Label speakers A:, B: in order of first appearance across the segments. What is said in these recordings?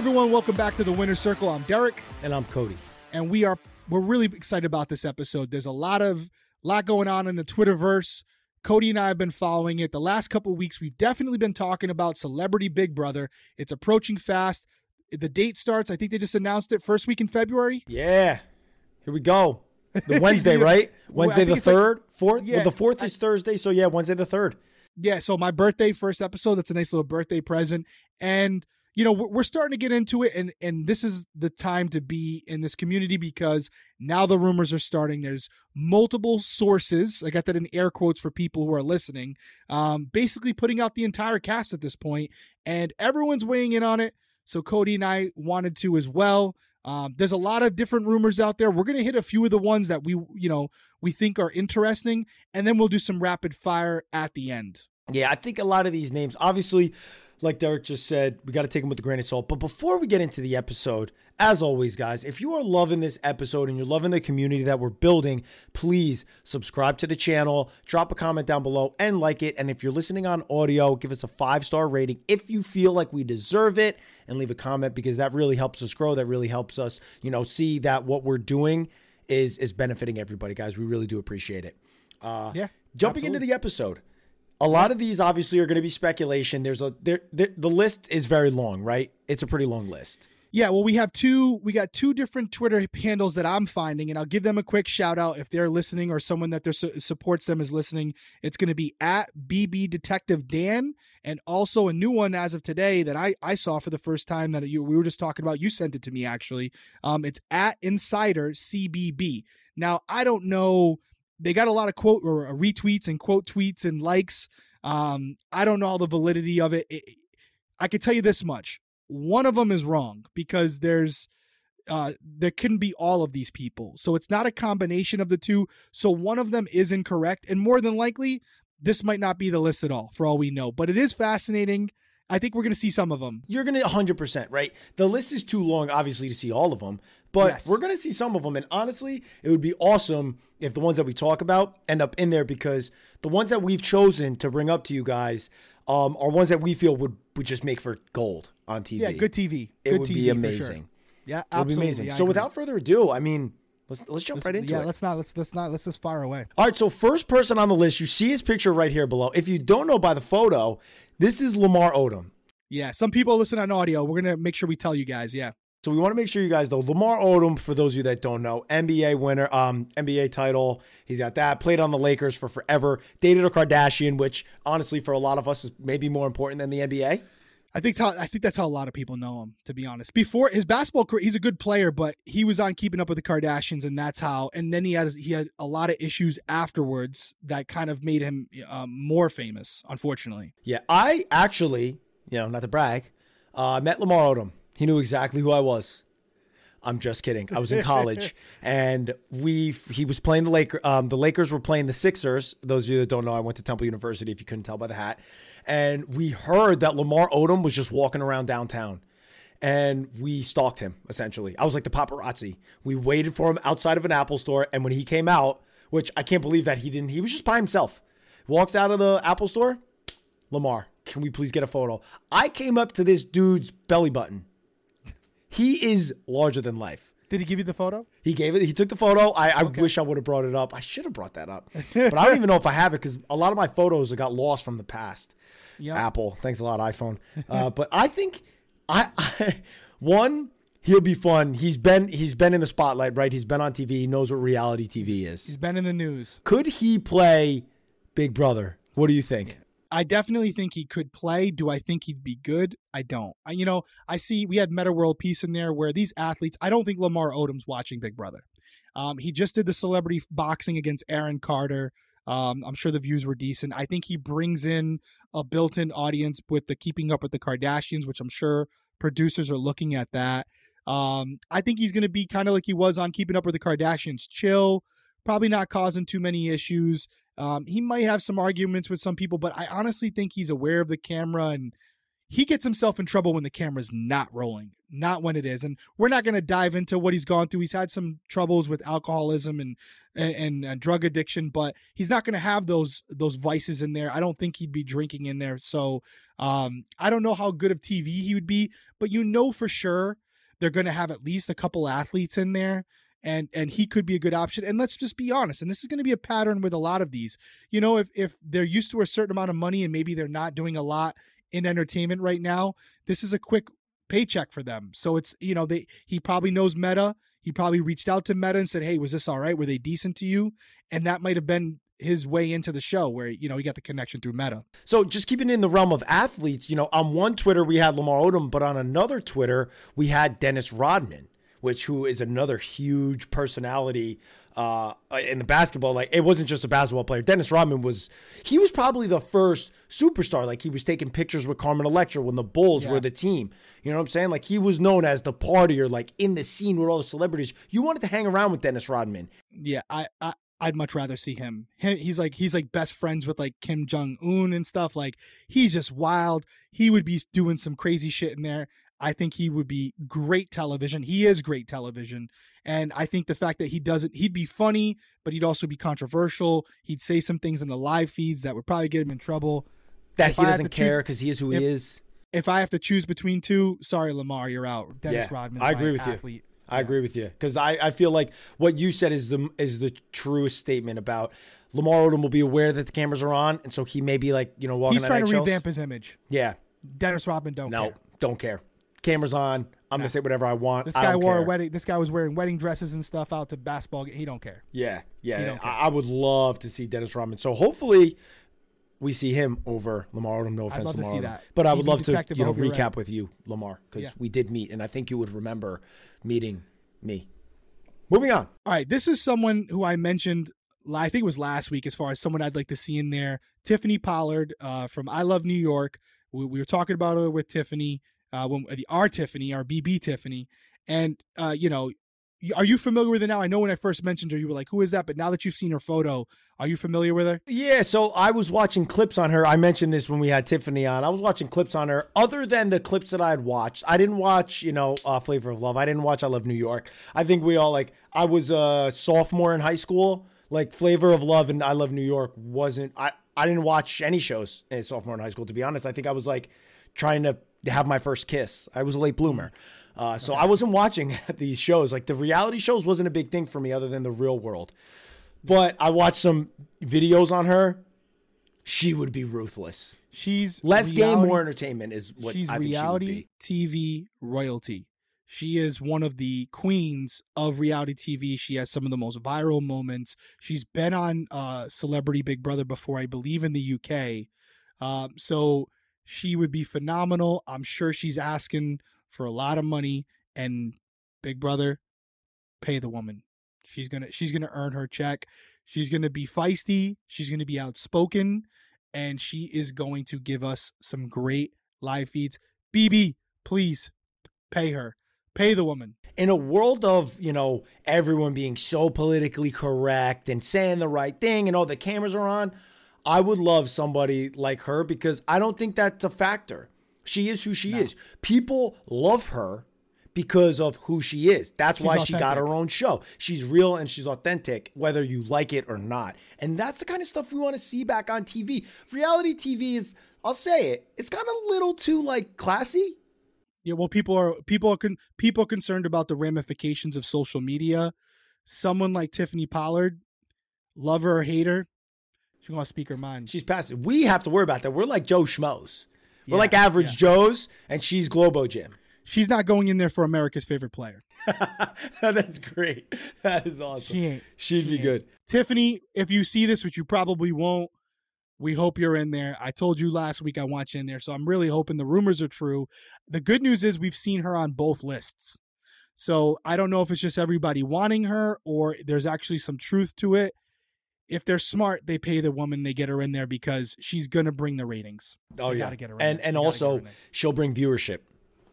A: Everyone, welcome back to the Winner Circle. I'm Derrick,
B: And I'm Cody.
A: and we are we're really excited about this episode. There's a lot of lot going on in the Twitterverse. Cody and I have been following it. The last couple weeks, we've definitely been talking about Celebrity Big Brother. It's approaching fast. The date starts. I think they just announced it first week in February.
B: Yeah. Here we go. The Wednesday, right? Wednesday the
A: it's like-
B: third, fourth.
A: Yeah,
B: well, the fourth is Thursday, so yeah, Wednesday the third.
A: Yeah, so my birthday first episode. That's a nice little birthday present, and you know we're, starting to get into it, and and this is the time to be in this community because now the rumors are starting. There's multiple sources. I got that in air quotes for people who are listening. Um, basically putting out the entire cast at this point, and everyone's weighing in on it. So Cody and I wanted to as well. Um, there's a lot of different rumors out there. We're gonna hit a few of the ones that we you know we think are interesting, and then we'll do some rapid fire at the end.
B: Yeah, I think a lot of these names, obviously, like Derrick just said, we got to take them with a grain of salt. But before we get into the episode, as always, guys, if you are loving this episode and you're loving the community that we're building, please subscribe to the channel, drop a comment down below, and like it. And if you're listening on audio, give us a five star rating if you feel like we deserve it, and leave a comment because that really helps us grow. That really helps us, you know, see that what we're doing is is benefiting everybody, guys. We really do appreciate it. Uh,
A: Yeah,
B: jumping into the episode a lot of these obviously are going to be speculation there's a there, the list is very long right it's a pretty long list
A: Yeah, well, we have two. We got two different Twitter handles that I'm finding, and I'll give them a quick shout out if they're listening or someone that su- supports them is listening. It's going to be at BB Detective Dan, and also a new one as of today that I I saw for the first time that you we were just talking about. You sent it to me actually. Um, it's at Insider CBB. Now I don't know. They got a lot of quote or uh, retweets and quote tweets and likes. Um, I don't know all the validity of it. it I can tell you this much. One of them is wrong because there's uh there couldn't be all of these people. So it's not a combination of the two. So one of them is incorrect. And more than likely this might not be the list at all for all we know. But it is fascinating i think we're going to see some of them
B: you're going to 100% right the list is too long obviously to see all of them but
A: Yes.
B: we're going to see some of them and honestly it would be awesome if the ones that we talk about end up in there because the ones that we've chosen to bring up to you guys um, are ones that we feel would, would just make for gold on TV.
A: yeah good tv
B: It
A: good
B: would
A: TV
B: be
A: for sure.
B: amazing.
A: yeah
B: It would be amazing.
A: I
B: so
A: agree.
B: without further ado, I mean, let's let's jump
A: Let's-
B: right into
A: yeah
B: it.
A: let's not let's let's not let's just fire away
B: All right, so first person on the list, you see his picture right here below. If you don't know by the photo, this is Lamar Odom.
A: yeah some people listen on audio we're going to make sure we tell you guys yeah
B: So we want to make sure you guys know Lamar Odom, for those of you that don't know, NBA winner, um, NBA title. He's got that. Played on the Lakers for forever. Dated a Kardashian, which honestly for a lot of us is maybe more important than the NBA.
A: I think how I think that's how a lot of people know him. To be honest, before his basketball career, he's a good player, but he was on Keeping Up with the Kardashians, and that's how. And then he had he had a lot of issues afterwards that kind of made him um, more famous. Unfortunately,
B: Yeah, I actually, you know, not to brag, uh, met Lamar Odom. He knew exactly who I was. I'm just kidding. I was in college, and we he was playing the Laker. Um, the Lakers were playing the Sixers. Those of you that don't know, I went to Temple University. If you couldn't tell by the hat, and we heard that Lamar Odom was just walking around downtown, and we stalked him. Essentially, I was like the paparazzi. We waited for him outside of an Apple store, and when he came out, which I can't believe that he didn't. He was just by himself. Walks out of the Apple store. Lamar, can we please get a photo? I came up to this dude's belly button. He is larger than life.
A: did he give you the photo?
B: He gave it. He took the photo. I, I wish I would have brought it up. I should have brought that up, but I don't even know if I have it because a lot of my photos got lost from the past.
A: Yeah.
B: Apple, thanks a lot, iPhone. Uh, but I think I, I one he'll be fun. He's been he's been in the spotlight, right? He's been on TV. He knows what reality TV is.
A: He's been in the news.
B: Could he play Big Brother? What do you think?
A: I definitely think he could play. Do I think he'd be good? I don't. I, you know, I see we had Metta World Peace in there where these athletes. I don't think Lamar Odom's watching Big Brother. Um, he just did the celebrity boxing against Aaron Carter. Um, I'm sure the views were decent. I think he brings in a built-in audience with the Keeping Up with the Kardashians, which I'm sure producers are looking at that. Um, I think he's going to be kind of like he was on Keeping Up with the Kardashians, chill, probably not causing too many issues. Um, he might have some arguments with some people, but I honestly think he's aware of the camera and he gets himself in trouble when the camera's not rolling, not when it is. And we're not going to dive into what he's gone through. He's had some troubles with alcoholism and and, and drug addiction, but he's not going to have those those vices in there. I don't think he'd be drinking in there. So um, I don't know how good of TV he would be, but you know for sure they're going to have at least a couple athletes in there and and he could be a good option. And let's just be honest, and this is going to be a pattern with a lot of these. You know, if if they're used to a certain amount of money and maybe they're not doing a lot in entertainment right now, this is a quick paycheck for them. So it's you know they he probably knows Metta. He probably reached out to Metta and said, "Hey, was this all right? Were they decent to you?" And that might have been his way into the show where you know he got the connection through metta
B: so just keeping in the realm of athletes you know on one twitter we had lamar odom but on another twitter we had dennis rodman which who is another huge personality uh, in the basketball. Like it wasn't just a basketball player. Dennis Rodman was he was probably the first superstar. Like he was taking pictures with Carmen Electra when the Bulls yeah. were the team. You know what I'm saying? Like he was known as the partier, like in the scene with all the celebrities. You wanted to hang around with Dennis Rodman.
A: Yeah, I, I I'd much rather see him. He's like he's like best friends with like Kim Jong Un and stuff. Like he's just wild. He would be doing some crazy shit in there. I think he would be great television. He is great television. And I think the fact that he doesn't, he'd be funny, but he'd also be controversial. He'd say some things in the live feeds that would probably get him in trouble.
B: That if he doesn't care because he is who
A: if,
B: he is.
A: If I have to choose between two, sorry, Lamar, you're out. Dennis
B: yeah,
A: Rodman.
B: I agree with athlete. you. I yeah. agree with you because I, I feel like what you said is the is the truest statement about Lamar Odom will be aware that the cameras are on, and so he may be like you know walking.
A: He's trying to revamp his image.
B: Yeah,
A: Dennis Rodman don't
B: no,
A: care.
B: don't care cameras on. I'm gonna say whatever I want.
A: This guy
B: wore
A: care.
B: a
A: wedding. This guy was wearing wedding dresses and stuff out to basketball. He don't care.
B: Yeah, yeah. I, I, would love to see Dennis Rodman. So hopefully, we see him over Lamar Odom. No offense,
A: love
B: Lamar
A: to see
B: Odom.
A: that.
B: But I
A: He'd
B: would love to you know recap
A: right.
B: with you, Lamar, because
A: yeah.
B: we did meet, and I think you would remember meeting me. Moving on.
A: All right, this is someone who I mentioned. I think it was last week. As far as someone I'd like to see in there, Tiffany Pollard uh, from I Love New York. We, we were talking about her with Tiffany uh, when the R Tiffany, our BB Tiffany, and uh, you know, are you familiar with her now? I know when I first mentioned her, you were like, "Who is that?" But now that you've seen her photo, are you familiar with her?
B: Yeah. So I was watching clips on her. I mentioned this when we had Tiffany on. I was watching clips on her. Other than the clips that I had watched, I didn't watch, you know, uh, Flavor of Love. I didn't watch I Love New York. I think we all like. I was a sophomore in high school. Like Flavor of Love and I Love New York wasn't. I I didn't watch any shows in sophomore in high school. To be honest, I think I was like trying to have my first kiss. I was a late bloomer. Uh, so I wasn't watching these shows. Like the reality shows wasn't a big thing for me other than the real world. But I watched some videos on her. She would be ruthless.
A: She's
B: less
A: reality,
B: game, more entertainment is what
A: she's
B: I
A: reality
B: she
A: TV royalty. She is one of the queens of reality TV. She has some of the most viral moments. She's been on uh, Celebrity Big Brother before, I believe, in the UK. Um, so she would be phenomenal. I'm sure she's asking for a lot of money and Big Brother pay the woman. She's going to she's going to earn her check. She's going to be feisty, she's going to be outspoken and she is going to give us some great live feeds. BB, please pay her. Pay the woman.
B: In a world of, you know, everyone being so politically correct and saying the right thing and all the cameras are on, I would love somebody like her because I don't think that's a factor. She is who she no. is. People love her because of who she is. That's she's why authentic. she got her own show. She's real and she's authentic, whether you like it or not. And that's the kind of stuff we want to see back on TV. Reality TV is, I'll say it, it's kind of a little too like classy.
A: Yeah, well, people are people are con- people are concerned about the ramifications of social media. Someone like Tiffany Pollard, lover or hate her, She's gonna speak her mind.
B: She's passive. We have to worry about that. We're like Joe Schmoes. We're yeah, like average yeah. Joes, and she's Globo Gym.
A: She's not going in there for America's favorite player.
B: That's great. That is awesome.
A: She ain't.
B: She'd
A: she
B: be
A: ain't.
B: good.
A: Tiffany, if you see this, which you probably won't, we hope you're in there. I told you last week I want you in there, so I'm really hoping the rumors are true. The good news is we've seen her on both lists. So I don't know if it's just everybody wanting her or there's actually some truth to it if they're smart, they pay the woman, they get her in there because she's gonna bring the ratings.
B: Oh they yeah, get her and and also she'll bring viewership.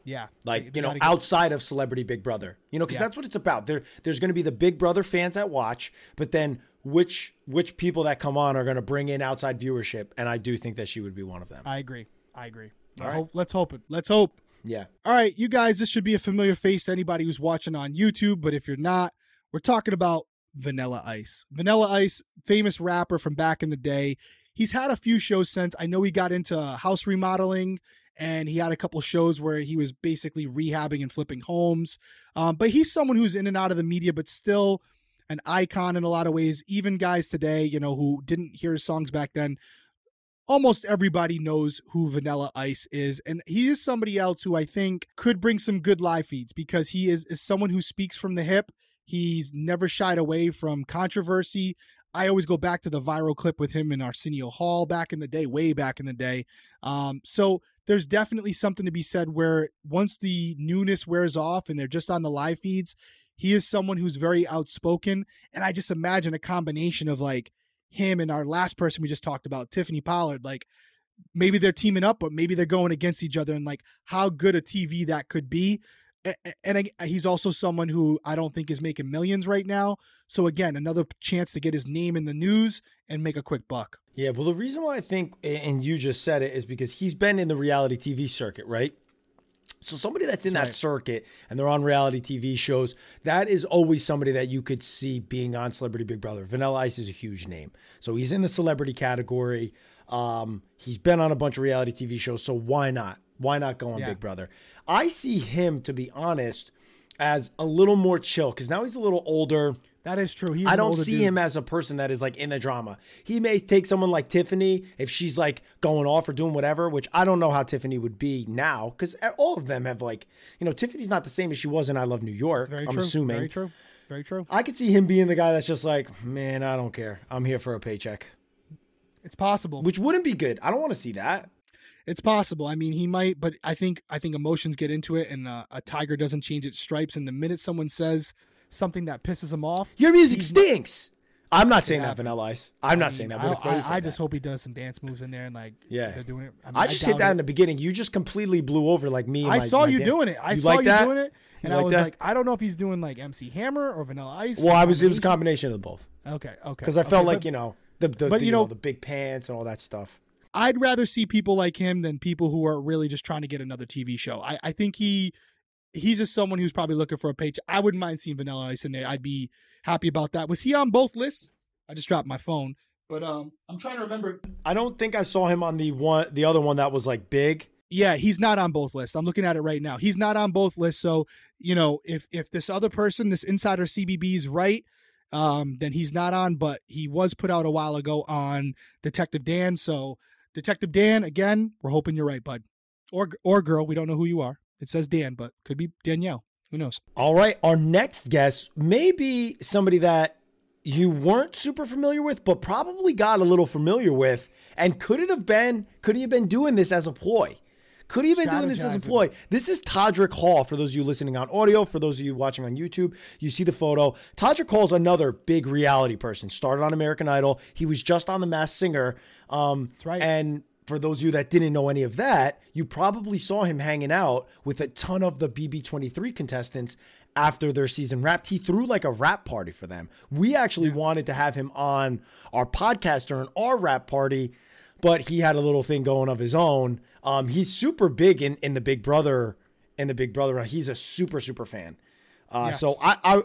A: Yeah,
B: like they, you know, outside of Celebrity Big Brother, you know, because yeah. that's what it's about. There, there's to be the Big Brother fans that watch, but then which which people that come on are to bring in outside viewership, and I do think that she would be one of them.
A: I agree. I agree. I hope, let's hope it. Let's hope.
B: Yeah.
A: All right, you guys, this should be a familiar face to anybody who's watching on YouTube, but if you're not, we're talking about Vanilla Ice. Vanilla Ice, famous rapper from back in the day. He's had a few shows since. I know he got into house remodeling and he had a couple shows where he was basically rehabbing and flipping homes. Um, but he's someone who's in and out of the media, but still an icon in a lot of ways. Even guys today, you know, who didn't hear his songs back then, almost everybody knows who Vanilla Ice is. And he is somebody else who I think could bring some good live feeds because he is, is someone who speaks from the hip. He's never shied away from controversy. I always go back to the viral clip with him in Arsenio Hall back in the day, way back in the day. Um, so there's definitely something to be said where once the newness wears off and they're just on the live feeds, he is someone who's very outspoken. And I just imagine a combination of like him and our last person we just talked about, Tiffany Pollard, like maybe they're teaming up, but maybe they're going against each other and like how good a TV that could be and he's also someone who I don't think is making millions right now. So again, another chance to get his name in the news and make a quick buck.
B: Yeah, well, the reason why I think, and you just said it, is because he's been in the reality TV circuit, right? So somebody that's in that's that right. circuit and they're on reality TV shows, that is always somebody that you could see being on Celebrity Big Brother. Vanilla Ice is a huge name, so he's in the celebrity category. Um, he's been on a bunch of reality TV shows, so why not? Why not go on yeah. Big Brother? I see him, to be honest, as a little more chill because now he's a little older.
A: That is true. He's
B: I don't see dude. him as a person that is like in the drama. He may take someone like Tiffany if she's like going off or doing whatever, which I don't know how Tiffany would be now because all of them have like, you know, Tiffany's not the same as she was in I Love New York. I'm
A: true.
B: assuming.
A: Very true. Very true.
B: I could see him being the guy that's just like, man, I don't care. I'm here for a paycheck.
A: It's possible.
B: Which wouldn't be good. I don't want to see that.
A: It's possible. I mean, he might, but I think I think emotions get into it, and uh, a tiger doesn't change its stripes. And the minute someone says something that pisses him off,
B: your music stinks. I'm not saying that Vanilla Ice. I'm I not mean, saying that.
A: But I, I, I just hope he does some dance moves in there and like
B: yeah,
A: they're doing it.
B: I, mean, I just hit that it. in the beginning. You just completely blew over like me.
A: I
B: my,
A: saw
B: my
A: you doing it. I
B: you
A: saw
B: like
A: you
B: that?
A: doing it, and
B: you
A: I was
B: that?
A: like, I don't know if he's doing like MC Hammer or Vanilla Ice.
B: Well, I was. It was a combination of the both.
A: Okay, okay.
B: Because I felt
A: okay,
B: like
A: but,
B: you know the, the but, you, you know, know the big pants and all that stuff.
A: I'd rather see people like him than people who are really just trying to get another TV show. I, I think he he's just someone who's probably looking for a paycheck. I wouldn't mind seeing Vanilla Ice in there. I'd be happy about that. Was he on both lists? I just dropped my phone, but um, I'm trying to remember.
B: I don't think I saw him on the one, the other one that was like big.
A: Yeah, he's not on both lists. I'm looking at it right now. He's not on both lists. So you know, if if this other person, this insider CBB is right, um, then he's not on. But he was put out a while ago on Detective Dan. So Detective Dan, again, we're hoping you're right, bud. Or or girl, we don't know who you are. It says Dan, but could be Danielle. Who knows?
B: All right, our next guest may be somebody that you weren't super familiar with, but probably got a little familiar with. And could it have been? Could he have been doing this as a ploy? Could he have been doing this as a ploy? This is Todrick Hall. For those of you listening on audio, for those of you watching on YouTube, you see the photo. Todrick Hall is another big reality person. Started on American Idol. He was just on The Masked Singer. Um,
A: That's right.
B: And for those of you that didn't know any of that, you probably saw him hanging out with a ton of the BB23 contestants after their season wrapped. He threw like a wrap party for them. We actually yeah. wanted to have him on our podcast during our wrap party, but he had a little thing going of his own. Um, he's super big in, in the Big Brother, in the Big Brother. He's a super, super fan. Uh, yes. So I, I,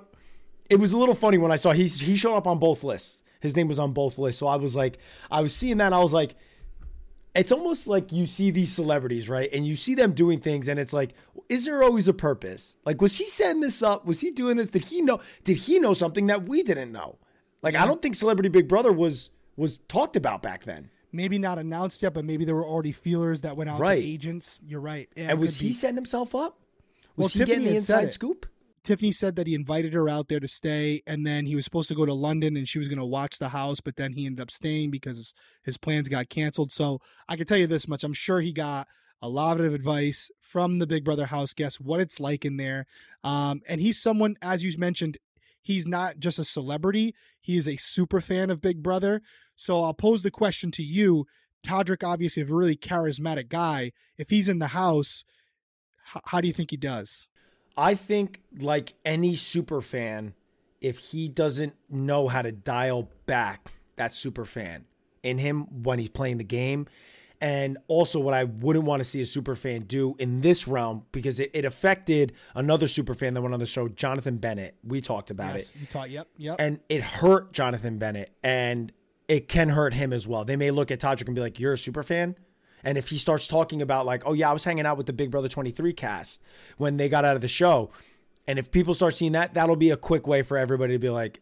B: it was a little funny when I saw he, he showed up on both lists. His name was on both lists. So I was like, I was seeing that. I was like, it's almost like you see these celebrities, right? And you see them doing things, and it's like, is there always a purpose? Like, was he setting this up? Was he doing this? Did he know? Did he know something that we didn't know? Like. I don't think Celebrity Big Brother was was talked about back then.
A: Maybe not announced yet, but maybe there were already feelers that went out right. to agents. You're right.
B: Yeah, and was he setting himself up? Was well, he Tiffany getting the inside scoop?
A: Tiffany said that he invited her out there to stay, and then he was supposed to go to London and she was going to watch the house, but then he ended up staying because his plans got canceled. So I can tell you this much: I'm sure he got a lot of advice from the Big Brother house guests, what it's like in there. Um, and he's someone, as you mentioned, he's not just a celebrity; he is a super fan of Big Brother. So I'll pose the question to you, Todrick. Obviously, a really charismatic guy. If he's in the house, how do you think he does?
B: I think, like any super fan, if he doesn't know how to dial back that super fan in him when he's playing the game, And also, what I wouldn't want to see a super fan do in this realm because it, it affected another super fan that went on the show, Jonathan Bennett. We talked about
A: yes,
B: it.
A: You taught. Yep. Yep.
B: And it hurt Jonathan Bennett. And it can hurt him as well. They may look at Todrick and be like, You're a super fan? And if he starts talking about, like, oh, yeah, I was hanging out with the Big Brother 23 cast when they got out of the show. And if people start seeing that, that'll be a quick way for everybody to be like,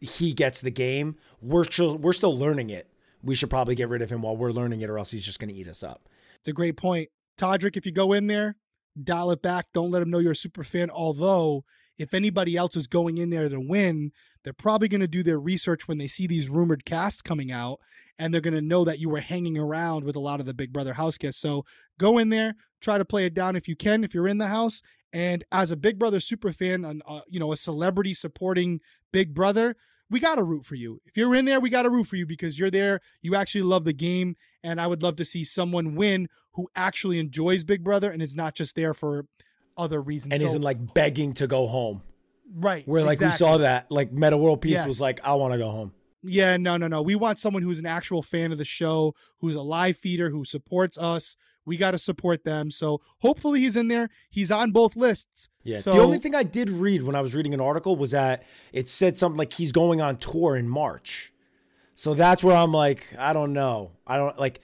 B: he gets the game. We're still, we're still learning it we should probably get rid of him while we're learning it, or else he's just going to eat us up.
A: It's a great point. Todrick, if you go in there, dial it back. Don't let him know you're a super fan. Although, if anybody else is going in there to win, they're probably going to do their research when they see these rumored casts coming out, and they're going to know that you were hanging around with a lot of the Big Brother house guests. So go in there, try to play it down if you can, if you're in the house. And as a Big Brother super fan, and uh, you know a celebrity supporting Big Brother, we got to root for you. If you're in there, we got to root for you because you're there. You actually love the game. And I would love to see someone win who actually enjoys Big Brother and is not just there for other reasons.
B: And so, isn't like begging to go home.
A: Right.
B: Where like exactly. we saw that, like Metta World Peace yes. was like, I want to go home.
A: Yeah, no, no, no. We want someone who's an actual fan of the show, who's a live feeder, who supports us, we got to support them. So hopefully he's in there. He's on both lists.
B: Yeah.
A: So,
B: the only thing I did read when I was reading an article was that it said something like he's going on tour in March. So that's where I'm like, I don't know. I don't like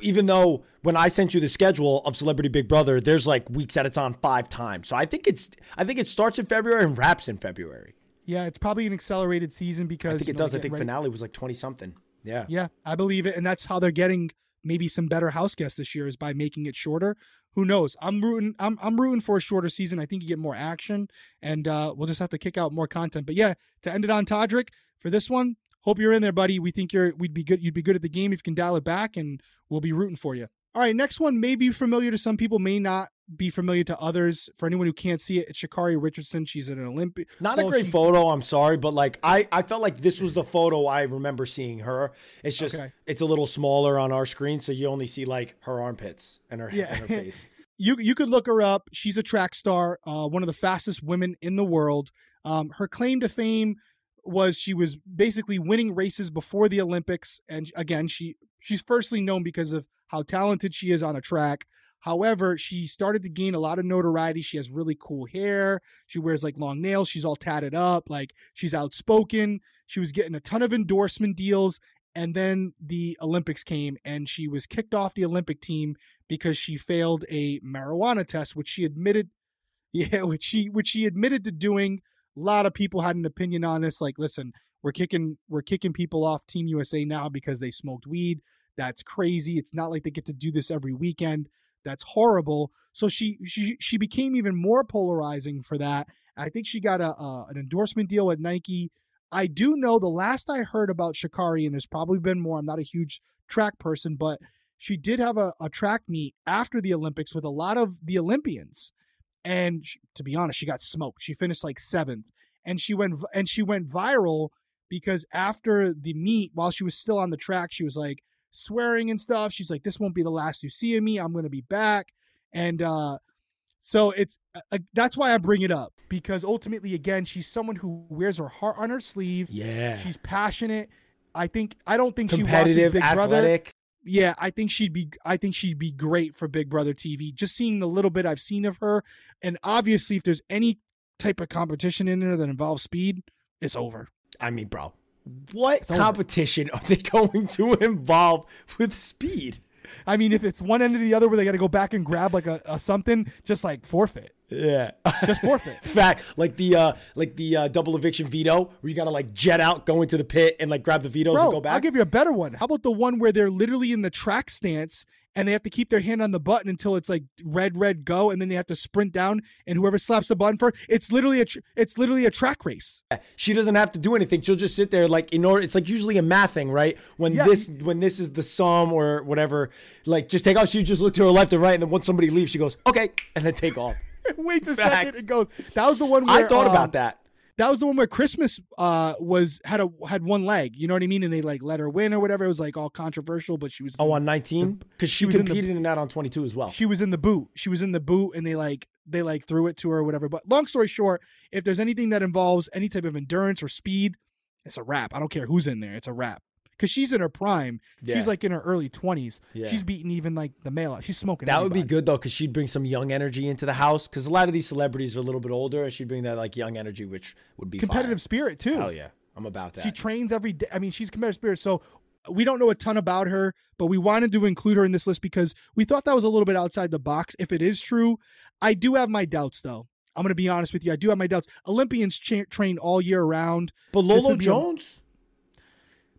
B: even though when I sent you the schedule of Celebrity Big Brother, there's like weeks that it's on five times. So I think it's I think it starts in February and wraps in February.
A: Yeah, it's probably an accelerated season because
B: I think it know, does. I think finale was like twenty something. Yeah.
A: Yeah, I believe it, and that's how they're getting maybe some better house guests this year is by making it shorter. Who knows? I'm rooting. I'm I'm rooting for a shorter season. I think you get more action, and uh, we'll just have to kick out more content. But yeah, to end it on Todrick for this one. Hope you're in there, buddy. We think you're we'd be good. You'd be good at the game if you can dial it back, and we'll be rooting for you. All right, next one may be familiar to some people, may not be familiar to others. For anyone who can't see it, it's Sha'Carri Richardson. She's an Olympic.
B: Not well, a great she... photo. I'm sorry, but like I, I felt like this was the photo I remember seeing her. It's just okay. it's a little smaller on our screen, so you only see like her armpits and her, yeah. and her face.
A: you you could look her up. She's a track star, uh, one of the fastest women in the world. Um, her claim to fame was she was basically winning races before the Olympics, and again, she she's firstly known because of how talented she is on a track. However, she started to gain a lot of notoriety. She has really cool hair. She wears like long nails. She's all tatted up. Like she's outspoken. She was getting a ton of endorsement deals. And then the Olympics came and she was kicked off the Olympic team because she failed a marijuana test, which she admitted, yeah, which she which she admitted to doing. A lot of people had an opinion on this. Like, listen, we're kicking we're kicking people off Team USA now because they smoked weed. That's crazy. It's not like they get to do this every weekend. That's horrible. So she she she became even more polarizing for that. I think she got a, a an endorsement deal with Nike. I do know the last I heard about Sha'Carri, and there's probably been more. I'm not a huge track person, but she did have a, a track meet after the Olympics with a lot of the Olympians. And she, to be honest, she got smoked. She finished like seventh, and she went and she went viral because after the meet, while she was still on the track, she was like, swearing and stuff. She's like, "This won't be the last you see of me. I'm going to be back." And uh, so it's uh, that's why I bring it up because ultimately, again, she's someone who wears her heart on her sleeve.
B: Yeah,
A: she's passionate. I think I don't think
B: competitive,
A: she watches Big
B: athletic.
A: Brother. Yeah, I think she'd be I think she'd be great for Big Brother TV. Just seeing the little bit I've seen of her, and obviously, if there's any type of competition in there that involves speed, it's over.
B: I mean, bro, what competition are they going to involve with speed?
A: I mean, if it's one end or the other where they got to go back and grab like a, a, something, just like forfeit.
B: Yeah,
A: just forfeit.
B: Fact, like the uh like the uh, double eviction veto, where you got to like jet out, go into the pit, and like grab the vetoes
A: Bro,
B: and go back.
A: I'll give you a better one. How about the one where they're literally in the track stance and they have to keep their hand on the button until it's like red, red, go, and then they have to sprint down, and whoever slaps the button first, it's literally a tr- it's literally a track race.
B: She doesn't have to do anything; she'll just sit there. Like in order, it's like usually a math thing, right? When yeah. this when this is the sum or whatever, like just take off. She just look to her left and right, and then once somebody leaves, she goes okay, and then take off.
A: Waits a Facts. second, it goes. That was the one. Where,
B: I thought
A: um,
B: about that.
A: That was the one where Christmas uh was had a had one leg. You know what I mean? And they like let her win or whatever. It was like all controversial, but she was
B: oh on nineteen because she, she competed in, the, in, that on twenty two as well.
A: She was in the boot. She was in the boot, and they like they like threw it to her or whatever. But long story short, if there's anything that involves any type of endurance or speed, it's a wrap. I don't care who's in there. It's a wrap. Because she's in her prime.
B: Yeah.
A: She's like in her early twenties.
B: Yeah.
A: She's beating even like the male. She's smoking.
B: That would be good though, because she'd bring some young energy into the house. Because a lot of these celebrities are a little bit older, and she'd bring that like young energy, which would be
A: Competitive
B: fire.
A: spirit too.
B: Hell yeah, I'm about that.
A: She trains every day. I mean, she's competitive spirit. So we don't know a ton about her, but we wanted to include her in this list because we thought that was a little bit outside the box. If it is true, I do have my doubts though. I'm going to be honest with you. I do have my doubts. Olympians cha- train all year round.
B: but Lolo Jones,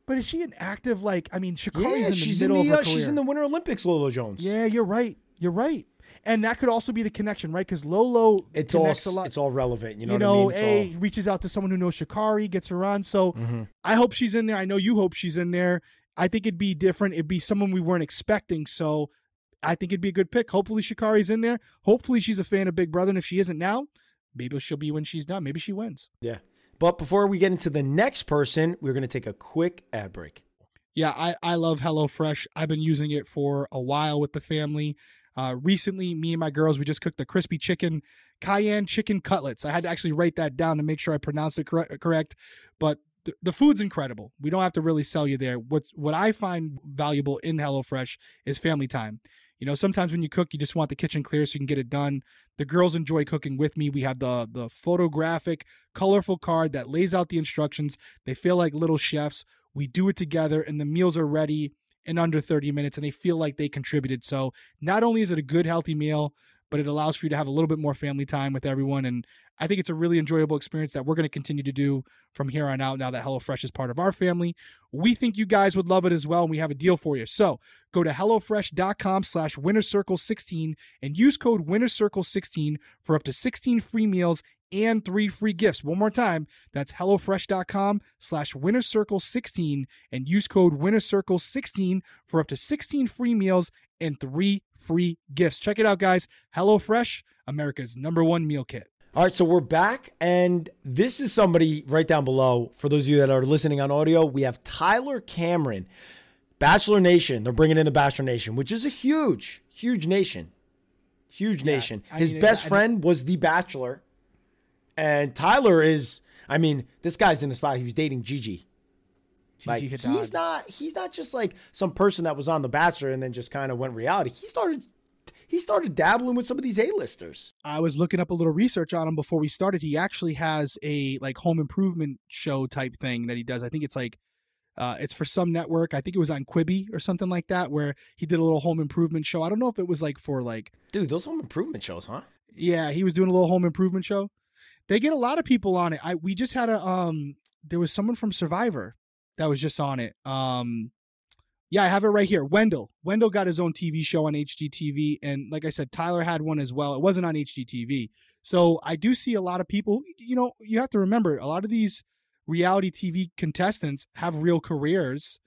A: But is she an active like? I mean, Sha'Carri's
B: yeah,
A: in the
B: she's in
A: middle
B: the
A: of her
B: uh, she's in the Winter Olympics. Lolo Jones.
A: Yeah, you're right. You're right. And that could also be the connection, right? Because Lolo
B: it's all it's all relevant. You know
A: you
B: what
A: know,
B: I mean?
A: A reaches out to someone who knows Sha'Carri, gets her on. So
B: all- Mhm.
A: I hope she's in there. I know you hope she's in there. I think it'd be different. It'd be someone we weren't expecting. So I think it'd be a good pick. Hopefully Sha'Carri's in there. Hopefully she's a fan of Big Brother. And if she isn't now, maybe she'll be when she's done. Maybe she wins.
B: Yeah. But before we get into the next person, we're going to take a quick ad break.
A: Yeah, I, I love HelloFresh. I've been using it for a while with the family. Uh, recently, me and my girls, we just cooked the crispy chicken, cayenne chicken cutlets. I had to actually write that down to make sure I pronounced it correct. correct. But th- the food's incredible. We don't have to really sell you there. What what I find valuable in HelloFresh is family time. You know, sometimes when you cook, you just want the kitchen clear so you can get it done. The girls enjoy cooking with me. We have the the photographic, colorful card that lays out the instructions. They feel like little chefs. We do it together, and the meals are ready in under 30 minutes, and they feel like they contributed. So not only is it a good, healthy meal, but it allows for you to have a little bit more family time with everyone. And I think it's a really enjoyable experience that we're going to continue to do from here on out now that HelloFresh is part of our family. We think you guys would love it as well, and we have a deal for you. So go to HelloFresh.com slash WinnerCircle16 and use code WinnerCircle16 for up to 16 free meals and three free gifts. One more time, that's HelloFresh.com slash WinnerCircle16 and use code WinnerCircle16 for up to 16 free meals and three free gifts. Check it out, guys. HelloFresh, America's number one meal kit.
B: All right, so we're back, and this is somebody right down below. For those of you that are listening on audio, we have Tyler Cameron, Bachelor Nation. They're bringing in the Bachelor Nation, which is a huge, huge nation. Huge nation.
A: I
B: His
A: mean,
B: best
A: I-
B: friend was the Bachelor, and Tyler is. I mean, this guy's in the spot. He was dating Gigi. Like he's not. He's not just like some person that was on the Bachelor and then just kind of went reality. He started. He started dabbling with some of these A-listers.
A: I was looking up a little research on him before we started. He actually has a like home improvement show type thing that he does. I think it's like uh, it's for some network. I think it was on Quibi or something like that, where he did a little home improvement show. I don't know if it was like for like
B: Dude, those home improvement shows, huh?
A: yeah, he was doing a little home improvement show. They get a lot of people on it. I we just had a um there was someone from Survivor that was just on it. Um yeah, I have it right here. Wendell. Wendell got his own TV show on HGTV and like I said Tyler had one as well. It wasn't on HGTV. So I do see a lot of people, you know, you have to remember a lot of these reality TV contestants have real careers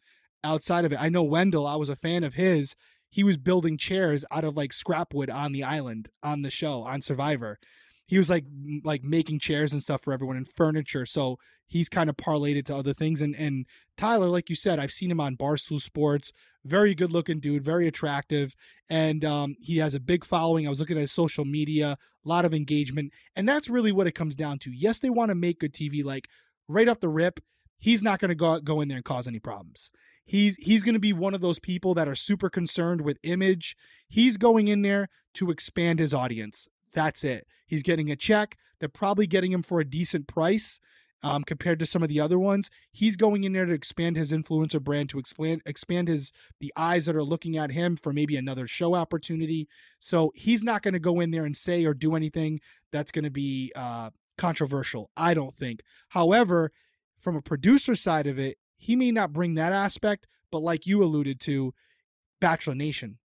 A: outside of it. I know Wendell, I was a fan of his. He was building chairs out of like scrap wood on the island on the show on Survivor. He was like like making chairs and stuff for everyone and furniture. So he's kind of parlayed to other things. And and Tyler, like you said, I've seen him on Barstool Sports. Very good looking dude, very attractive, and um, he has a big following. I was looking at his social media, a lot of engagement, and that's really what it comes down to. Yes, they want to make good TV. Like right off the rip, he's not going to go go in there and cause any problems. He's he's going to be one of those people that are super concerned with image. He's going in there to expand his audience. That's it. He's getting a check. They're probably getting him for a decent price um, compared to some of the other ones. He's going in there to expand his influencer brand, to expand expand his the eyes that are looking at him for maybe another show opportunity. So he's not going to go in there and say or do anything that's going to be uh, controversial. I don't think. However, from a producer side of it, he may not bring that aspect, but like you alluded to, Bachelor Nation.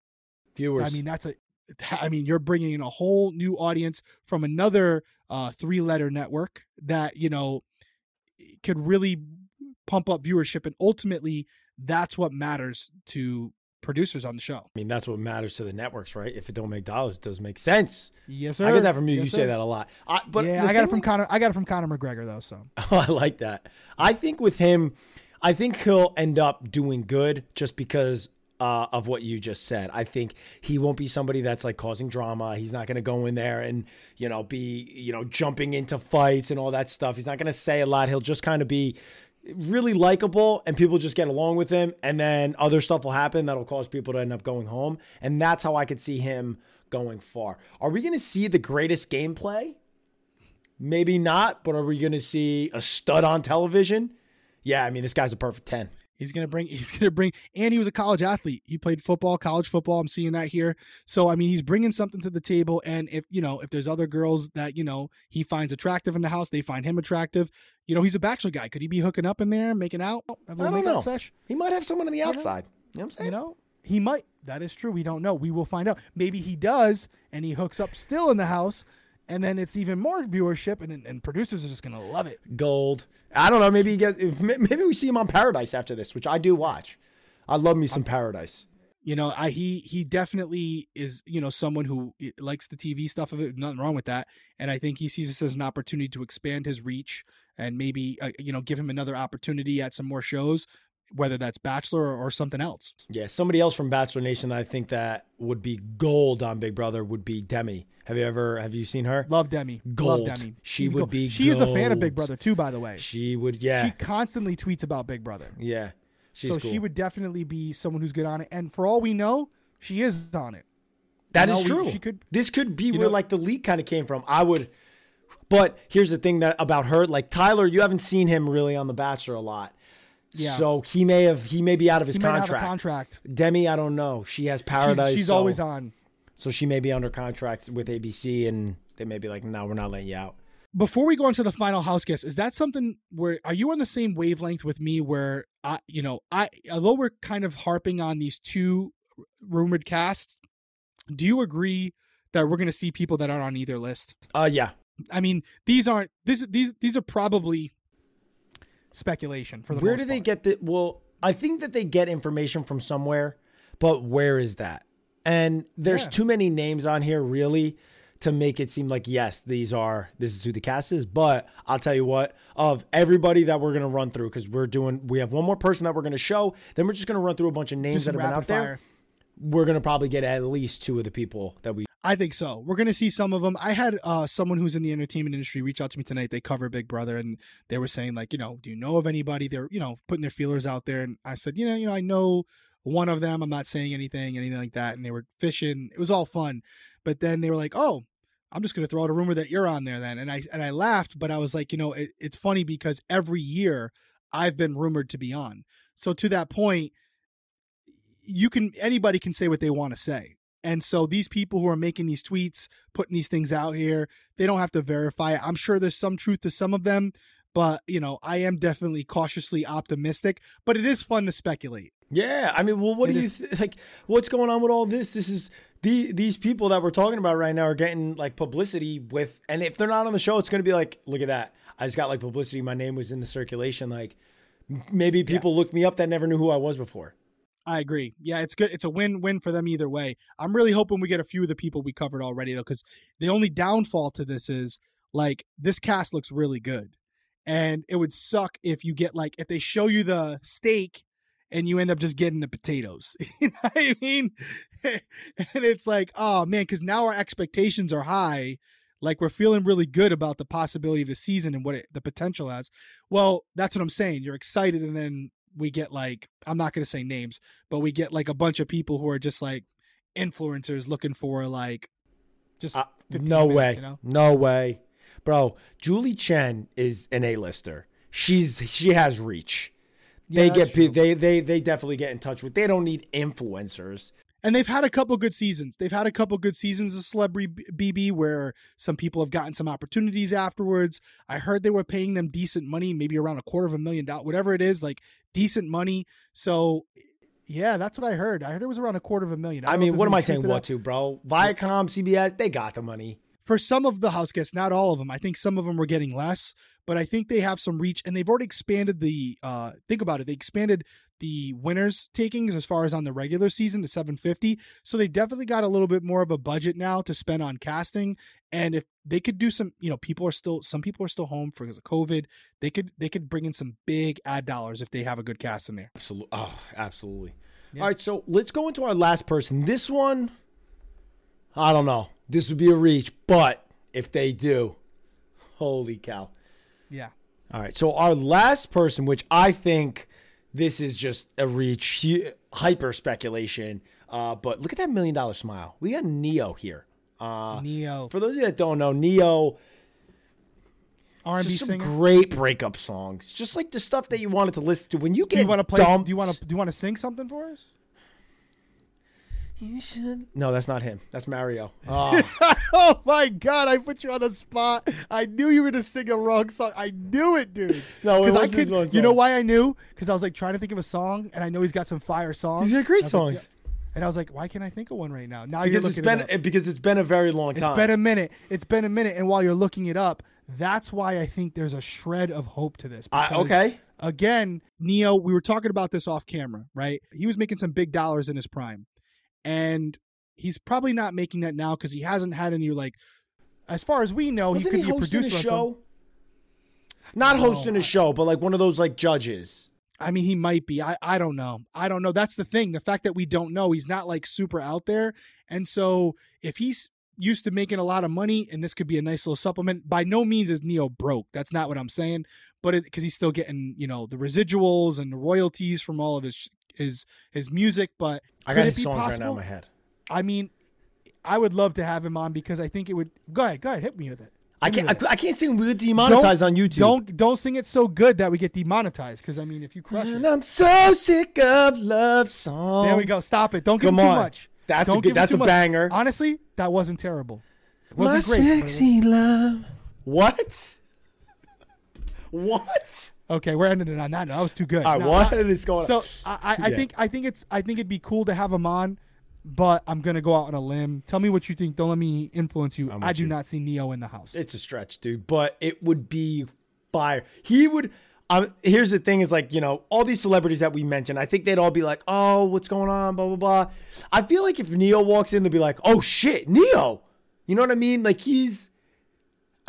B: Viewers.
A: I mean, that's a. I mean, you're bringing in a whole new audience from another uh, three-letter network that you know could really pump up viewership, and ultimately, that's what matters to producers on the show.
B: I mean, that's what matters to the networks, right? If it don't make dollars, it doesn't make sense.
A: Yes, sir.
B: I get that from you.
A: Yes,
B: you
A: sir.
B: say that a lot. I, but
A: yeah, I got it from Conor. I got it from Conor McGregor though. So
B: I like that. I think with him, I think he'll end up doing good just because uh, of what you just said. I think he won't be somebody that's like causing drama. He's not going to go in there and you know be you know jumping into fights and all that stuff. He's not going to say a lot. He'll just kind of be really likable and people just get along with him and then other stuff will happen that'll cause people to end up going home and that's how I could see him going far. Are we going to see the greatest gameplay? Maybe not, but are we going to see a stud on television? Yeah, I mean this guy's a perfect 10.
A: He's gonna bring. He's gonna bring, and he was a college athlete. He played football, college football. I'm seeing that here. So I mean, he's bringing something to the table. And if you know, if there's other girls that you know he finds attractive in the house, they find him attractive. You know, he's a bachelor guy. Could he be hooking up in there, making out? Have a
B: I don't know.
A: Sesh?
B: He might have someone on the outside. You know what I'm saying?
A: You know, he might. That is true. We don't know. We will find out. Maybe he does, and he hooks up still in the house, and then it's even more viewership, and and producers are just gonna love it.
B: Gold. I don't know. Maybe he gets. Maybe we see him on Paradise after this, which I do watch. I love me some Paradise.
A: You know, I he he definitely is you know someone who likes the TV stuff of it. Nothing wrong with that, and I think he sees this as an opportunity to expand his reach and maybe uh, you know give him another opportunity at some more shows, whether that's Bachelor or, or something else.
B: Yeah, somebody else from Bachelor Nation that I think that would be gold on Big Brother would be Demi. Have you ever have you seen her?
A: Love Demi.
B: Gold.
A: Love Demi.
B: She would
A: go-
B: be
A: She is a fan of Big. Brother too, by the way.
B: She would. Yeah,
A: She constantly tweets about Big Brother.
B: yeah.
A: So
B: cool.
A: she would definitely be someone who's good on it. And for all we know, she is on it.
B: That
A: you
B: is
A: know, we-
B: true.
A: she could-
B: this could be where
A: know-
B: like the leak kind of came from. I would, but here's the thing that about her, like Tyler, you haven't seen him really on The Bachelor a lot.
A: Yeah.
B: So he may have he may be out of his
A: He
B: contract.
A: contract.
B: Demi, I don't know. She has
A: She's,
B: Paradise.
A: she's
B: so-
A: always on.
B: So she may be under contract with ABC, and they may be like, "No, we're not letting you out."
A: Before we go into the final house guest, is that something where are you on the same wavelength with me? Where I, you know, I although we're kind of harping on these two rumored casts, do you agree that we're going to see people that aren't on either list?
B: Uh, yeah,
A: I mean, these aren't these these these are probably speculation for the
B: where do they
A: part.
B: get the? Well, I think that they get information from somewhere, but where is that? And there's
A: Yeah.
B: too many names on here, really, to make it seem like yes, these are this is who the cast is. But I'll tell you what, of everybody that we're gonna run through, because we're doing, we have one more person that we're gonna show. Then we're just gonna run through a bunch of names
A: Just
B: that have been out
A: rapid
B: there. We're gonna probably get at least two of the people that we.
A: I think so. We're gonna see some of them. I had uh, someone who's in the entertainment industry reach out to me tonight. They cover Big Brother, and they were saying like, you know, do you know of anybody? They're you know putting their feelers out there, and I said, you know, you know, I know one of them. I'm not saying anything, anything like that. And they were fishing. It was all fun, but then they were like, oh. I'm just gonna throw out a rumor that you're on there then, and I and I laughed, but I was like, you know, it, it's funny because every year I've been rumored to be on. So to that point, you can anybody can say what they want to say. And so these people who are making these tweets, putting these things out here, they don't have to verify it. I'm sure there's some truth to some of them, but you know, I am definitely cautiously optimistic, but it is fun to speculate.
B: Yeah, I mean, well, what
A: It
B: do you
A: is-
B: th- like? What's going on with all this? This is the these people that we're talking about right now are getting like publicity with, and if they're not on the show, it's going to be like, look at that, I just got like publicity. My name was in the circulation. Like, maybe people looked me up that never knew who I was before.
A: I agree. Yeah, it's good. It's a win-win for them either way. I'm really hoping we get a few of the people we covered already though, because the only downfall to this is like this cast looks really good, and it would suck if you get like if they show you the steak and you end up just getting the potatoes. you know what I mean? and it's like, oh man, because now our expectations are high. Like we're feeling really good about the possibility of the season and what it, the potential has. Well, that's what I'm saying. You're excited, and then we get like I'm not going to say names, but we get like a bunch of people who are just like influencers looking for like just
B: Uh,
A: 15
B: no
A: minutes,
B: way,
A: you know?
B: no way, bro. Julie Chen is an A-lister. She's she has reach.
A: Yeah,
B: they get
A: true.
B: they they they definitely get in touch with. They don't need influencers.
A: And they've had a couple good seasons. They've had a couple good seasons of Celebrity BB where some people have gotten some opportunities afterwards. I heard they were paying them decent money, maybe around a quarter of a million dollars, whatever it is, like decent money. So, yeah, that's what I heard. I heard it was around a quarter of a million.
B: I
A: don't
B: mean, what am I saying? What to, bro? Viacom, CBS, they got the money.
A: For some of the house guests, not all of them. I think some of them were getting less, but I think they have some reach and they've already expanded the uh think about it. They expanded the winners takings as far as on the regular season to 750. So they definitely got a little bit more of a budget now to spend on casting and if they could do some, you know, people are still some people are still home because of COVID. They could they could bring in some big ad dollars if they have a good cast in there.
B: Absolutely. Oh, absolutely.
A: Yeah.
B: All right, so let's go into our last person. This one, I don't know. This would be a reach, but if they do, holy cow.
A: Yeah.
B: All right. So our last person, which I think this is just a reach, hyper speculation. Uh, but look at that million dollar smile. We got Ne-Yo here. Uh,
A: Ne-Yo,
B: for those of you that don't know, Ne-Yo
A: R&B
B: just some
A: singer.
B: great breakup songs, just like the stuff that you wanted to listen to when you
A: do
B: get
A: you want to play?
B: dumped.
A: Do you want to? Do you want to sing something for us?
B: You should. No, that's not him. That's Mario. Oh,
A: oh my god! I put you on the spot. I knew you were gonna sing a wrong song. I knew it, dude.
B: No, it
A: because I could. You know why I knew? Because I was like trying to think of a song, and I know he's got some fire songs.
B: he's got great
A: was like,
B: songs
A: yeah. And I was like, why can't I think of one right now? Now
B: because
A: you're
B: it's
A: looking
B: been
A: it
B: because it's been a very long time.
A: It's been a minute. It's been a minute, and while you're looking it up, that's why I think there's a shred of hope to this. Because,
B: okay.
A: Again, Ne-Yo, we were talking about this off camera, right? He was making some big dollars in his prime, and he's probably not making that now because he hasn't had any like. As far as we know,
B: Wasn't
A: he
B: he,
A: could be a producer
B: a show? Not
A: No,
B: hosting a show, but like one of those like judges.
A: I mean, he might be. I, I don't know. I don't know. That's the thing. The fact that we don't know, he's not like super out there. And so if he's used to making a lot of money and this could be a nice little supplement, by no means is Ne-Yo broke. That's not what I'm saying. But because he's still getting, you know, the residuals and the royalties from all of his his his music. But
B: I got his songs right now in my head.
A: I mean, I would love to have him on because I think it would go ahead, go ahead, hit me with it.
B: I can't. I, I can't sing. We get demonetized on YouTube.
A: Don't don't sing it so good that we get demonetized. Because I mean, if you crush
B: And
A: it,
B: I'm so sick of love songs.
A: there we go. Stop it. Don't give
B: Come
A: him too
B: on.
A: much.
B: That's a
A: Don't
B: good- that's a
A: much.
B: banger.
A: Honestly, that wasn't terrible. It
B: My
A: wasn't great. but
B: sexy love. What? What?
A: Okay, we're ending it on that. That was too good.
B: I
A: No,
B: what
A: I-
B: is going
A: So? I, I, I
B: Yeah.
A: think I think it's I think it'd be cool to have him on, but I'm gonna go out on a limb. Tell me what you think. Don't let me influence you. I do
B: you.
A: not see Ne-Yo in the house.
B: It's a stretch, dude, but it would be fire. He would. Um, here's the thing: is like you know all these celebrities that we mentioned. I think they'd all be like, "Oh, what's going on?" Blah blah blah. I feel like if Ne-Yo walks in, they'll be like, "Oh shit, Ne-Yo!" You know what I mean? Like he's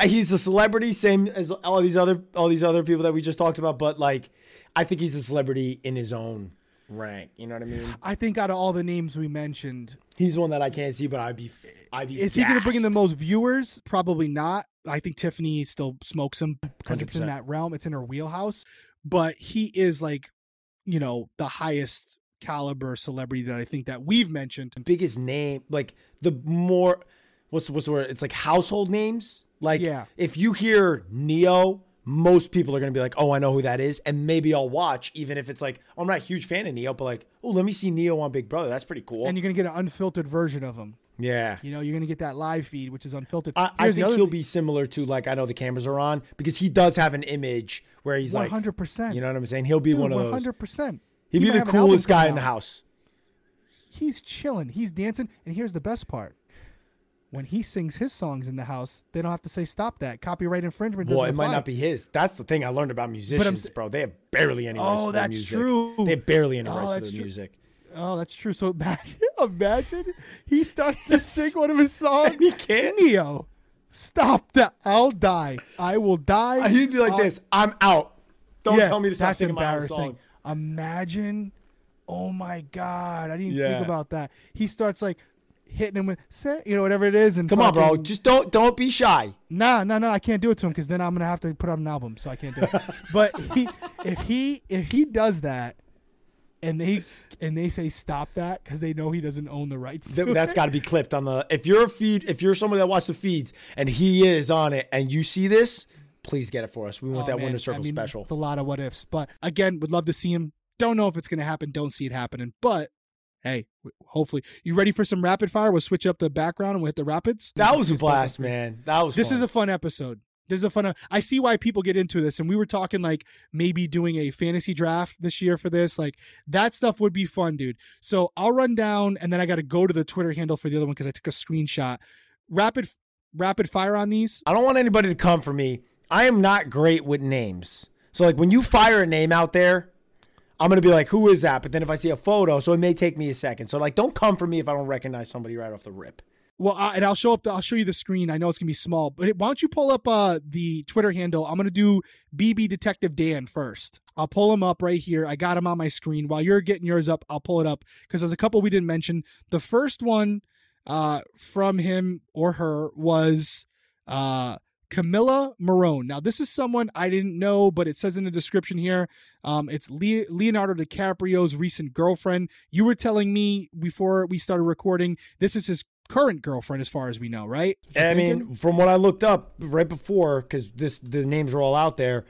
B: Uh, he's a celebrity, same as all these other all these other people that we just talked about. But like, I think he's a celebrity in his own rank. You know what I mean?
A: I think out of all the names we mentioned,
B: He's one that I can't see, but I'd be I'd be.
A: is he going to bring in the most viewers? Probably not. I think Tiffany still smokes him because it's in that realm. It's in her wheelhouse. But he is like, you know, the highest caliber celebrity that I think that we've mentioned.
B: biggest name, like the more what's what's the word? It's like household names. Like
A: Yeah.
B: if you hear Ne-Yo, most people are gonna be like, "Oh, I know who that is," and maybe I'll watch, even if it's like I'm not a huge fan of Ne-Yo, but like, "Oh, let me see Ne-Yo on Big Brother. That's pretty cool."
A: And you're going to get an unfiltered version of him.
B: yeah.
A: You know, you're going to get that live feed, which is unfiltered.
B: I, I think he'll
A: thing.
B: be similar to like I know the cameras are on because he does have an image where he's like,
A: 100%.
B: you know what I'm saying? He'll be
A: Dude,
B: one of those.
A: 100%.
B: He'd be the
A: have an album
B: coolest guy in the house.
A: He's chilling. He's dancing. And here's the best part. When he sings his songs in the house, they don't have to say stop that. Copyright infringement
B: Well, it might not be his. That's the thing I learned about musicians, bro. They have barely any rights
A: Oh,
B: to their
A: that's
B: music.
A: true.
B: They have barely any
A: Oh,
B: rights to their
A: true.
B: music.
A: Oh, that's true. So imagine, imagine he starts to sing one of his songs.
B: he can't.
A: Ne-Yo, stop that. I'll die. I will die.
B: Uh, he'd be like
A: I'll-
B: this. I'm out. Don't
A: Yeah,
B: tell me to stop singing my own
A: embarrassing.
B: song.
A: Imagine. Oh my God. I didn't
B: Yeah.
A: think about that. He starts like hitting him with, say, you know, whatever it is. And
B: Come on, bro. Just don't don't be shy.
A: Nah, nah nah I can't do it to him because then I'm gonna have to put out an album, so I can't do it. but he, if he if he does that, and they and they say stop that because they know he doesn't own the rights. To
B: Th- That's got to be clipped on the. If you're a feed, if you're somebody that watches the feeds and he is on it, and you see this, please get it for us. We want
A: Oh,
B: that
A: man,
B: winter circle
A: I mean,
B: special.
A: It's a lot of what ifs, but again, would love to see him. Don't know if it's gonna happen. Don't see it happening, but. Hey, hopefully, you ready for some rapid fire? We'll switch up the background and we'll hit the rapids.
B: That was a blast, man. That was.
A: This
B: fun.
A: is a fun episode. This is a fun. Uh, I see why people get into this, and we were talking like maybe doing a fantasy draft this year for this. Like that stuff would be fun, dude. So I'll run down, and then I got to go to the Twitter handle for the other one because I took a screenshot. Rapid, rapid fire on these.
B: I don't want anybody to come for me. I am not great with names. So like when you fire a name out there, I'm gonna be like, who is that? But then if I see a photo, so it may take me a second. So like, don't come for me if I don't recognize somebody right off the rip.
A: Well, I, and I'll show up. The, I'll show you the screen. I know it's gonna be small, but why don't you pull up uh the Twitter handle? I'm gonna do BB Detective Dan first. I'll pull him up right here. I got him on my screen. While you're getting yours up, I'll pull it up because there's a couple we didn't mention. The first one uh from him or her was uh Camila Morrone. Now, this is someone I didn't know, but it says in the description here, um, it's Le- Leonardo DiCaprio's recent girlfriend. You were telling me before we started recording, this is his current girlfriend, as far as we know, right?
B: I mean, from what I looked up right before, because this the names are all out there,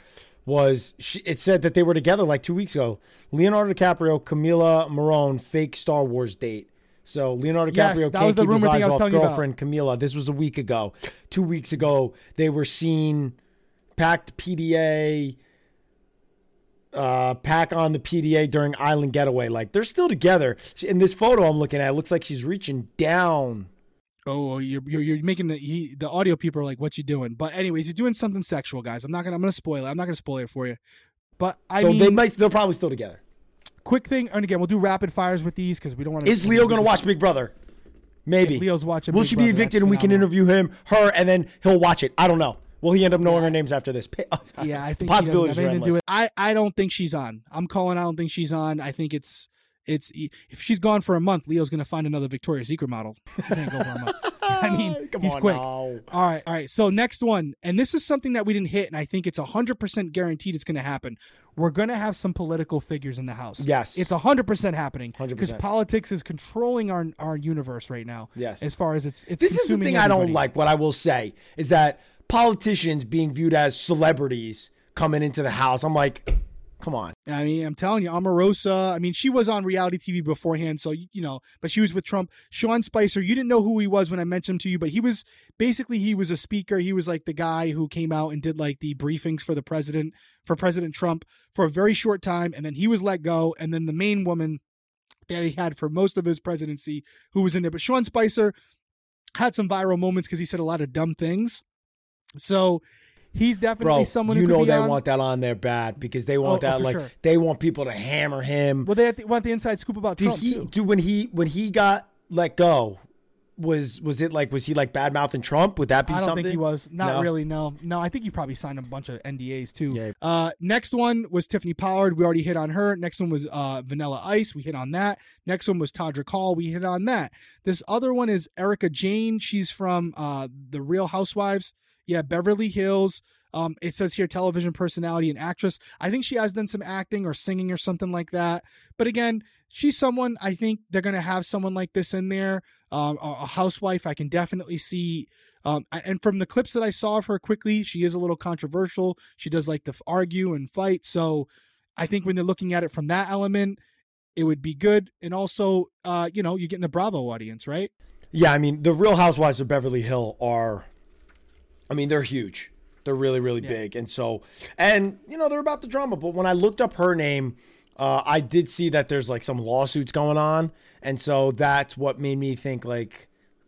B: was she, it said that they were together like two weeks ago. Leonardo DiCaprio, Camila Morrone, fake Star Wars date. So Leonardo
A: Yes,
B: DiCaprio
A: that
B: can't
A: the
B: keep his
A: rumor thing
B: eyes
A: I was
B: off
A: telling you about.
B: girlfriend Camila. This was a week ago. Two weeks ago, they were seen packed PDA, uh, pack on the PDA during Island Getaway. Like they're still together. She- In this photo I'm looking at, it looks like she's reaching down.
A: Oh, you're, you're you're making the he, the audio people are like, "What you doing?" But anyways, he's doing something sexual, guys. I'm not gonna I'm gonna spoil it. I'm not gonna spoil it for you. But I
B: so
A: mean,
B: they might they're probably still together.
A: Quick thing, and again, we'll do rapid fires with these because we don't want to.
B: Is Leo going to watch Big Brother? Maybe.
A: Leo's watching
B: Will
A: Big
B: she
A: Brother,
B: be evicted and we can
A: phenomenal.
B: interview him, her, and then he'll watch it? I don't know. Will he end up knowing her names after this?
A: Uh, yeah, I think
B: possibilities
A: he
B: are
A: doesn't have anything to do
B: endless.
A: with. I I don't think she's on. I'm calling. I don't think she's on. I think it's it's if she's gone for a month, Leo's gonna find another Victoria's Secret model. She can't go for a month. I mean,
B: Come
A: he's
B: on
A: quick.
B: now.
A: All right, all right. So next one, and this is something that we didn't hit, and I think it's hundred percent guaranteed it's going to happen. We're going to have some political figures in the house.
B: Yes.
A: it's hundred percent happening
B: 100%.
A: because politics is controlling our our universe right now.
B: Yes.
A: as far as it's it's
B: This is the thing I don't like. What I will say is that politicians being viewed as celebrities coming into the house. I'm like, come on.
A: I mean, I'm telling you, Omarosa. I mean, she was on reality TV beforehand, so you know, but she was with Trump. Sean Spicer, you didn't know who he was when I mentioned him to you, but he was basically he was a speaker. He was like the guy who came out and did like the briefings for the president for President Trump for a very short time, and then he was let go. And then the main woman that he had for most of his presidency, who was in there, but Sean Spicer had some viral moments because he said a lot of dumb things. So he's definitely
B: Bro,
A: someone
B: you know they
A: on.
B: want that on there bad because they
A: Oh,
B: want
A: oh,
B: that
A: for
B: like
A: sure.
B: they want people to hammer him.
A: Well, they want the inside scoop about
B: Did
A: Trump
B: he
A: too.
B: do when he when he got let go? Was was it like was he like bad mouthing Trump? Would that be something?
A: I don't
B: something?
A: think he was. Not
B: No?
A: really. No, no. I think he probably signed a bunch of NDAs too.
B: Yeah.
A: Uh, next one was Tiffany Pollard. We already hit on her. Next one was uh, Vanilla Ice. We hit on that. Next one was Todrick Hall. We hit on that. This other one is Erika Jayne. She's from uh, the Real Housewives. Yeah, Beverly Hills. Um, it says here television personality and actress. I think she has done some acting or singing or something like that. But again, she's someone I think they're gonna have someone like this in there. Um, a, housewife. I can definitely see. Um, and from the clips that I saw of her quickly, she is a little controversial. She does like to argue and fight. So I think when they're looking at it from that element, it would be good. And also, uh, you know, you're getting the Bravo audience, right?
B: Yeah, I mean the Real Housewives of Beverly Hill are, I mean they're huge. They're really really big, and so and you know they're about the drama. But when I looked up her name, uh, I did see that there's like some lawsuits going on, and so that's what made me think like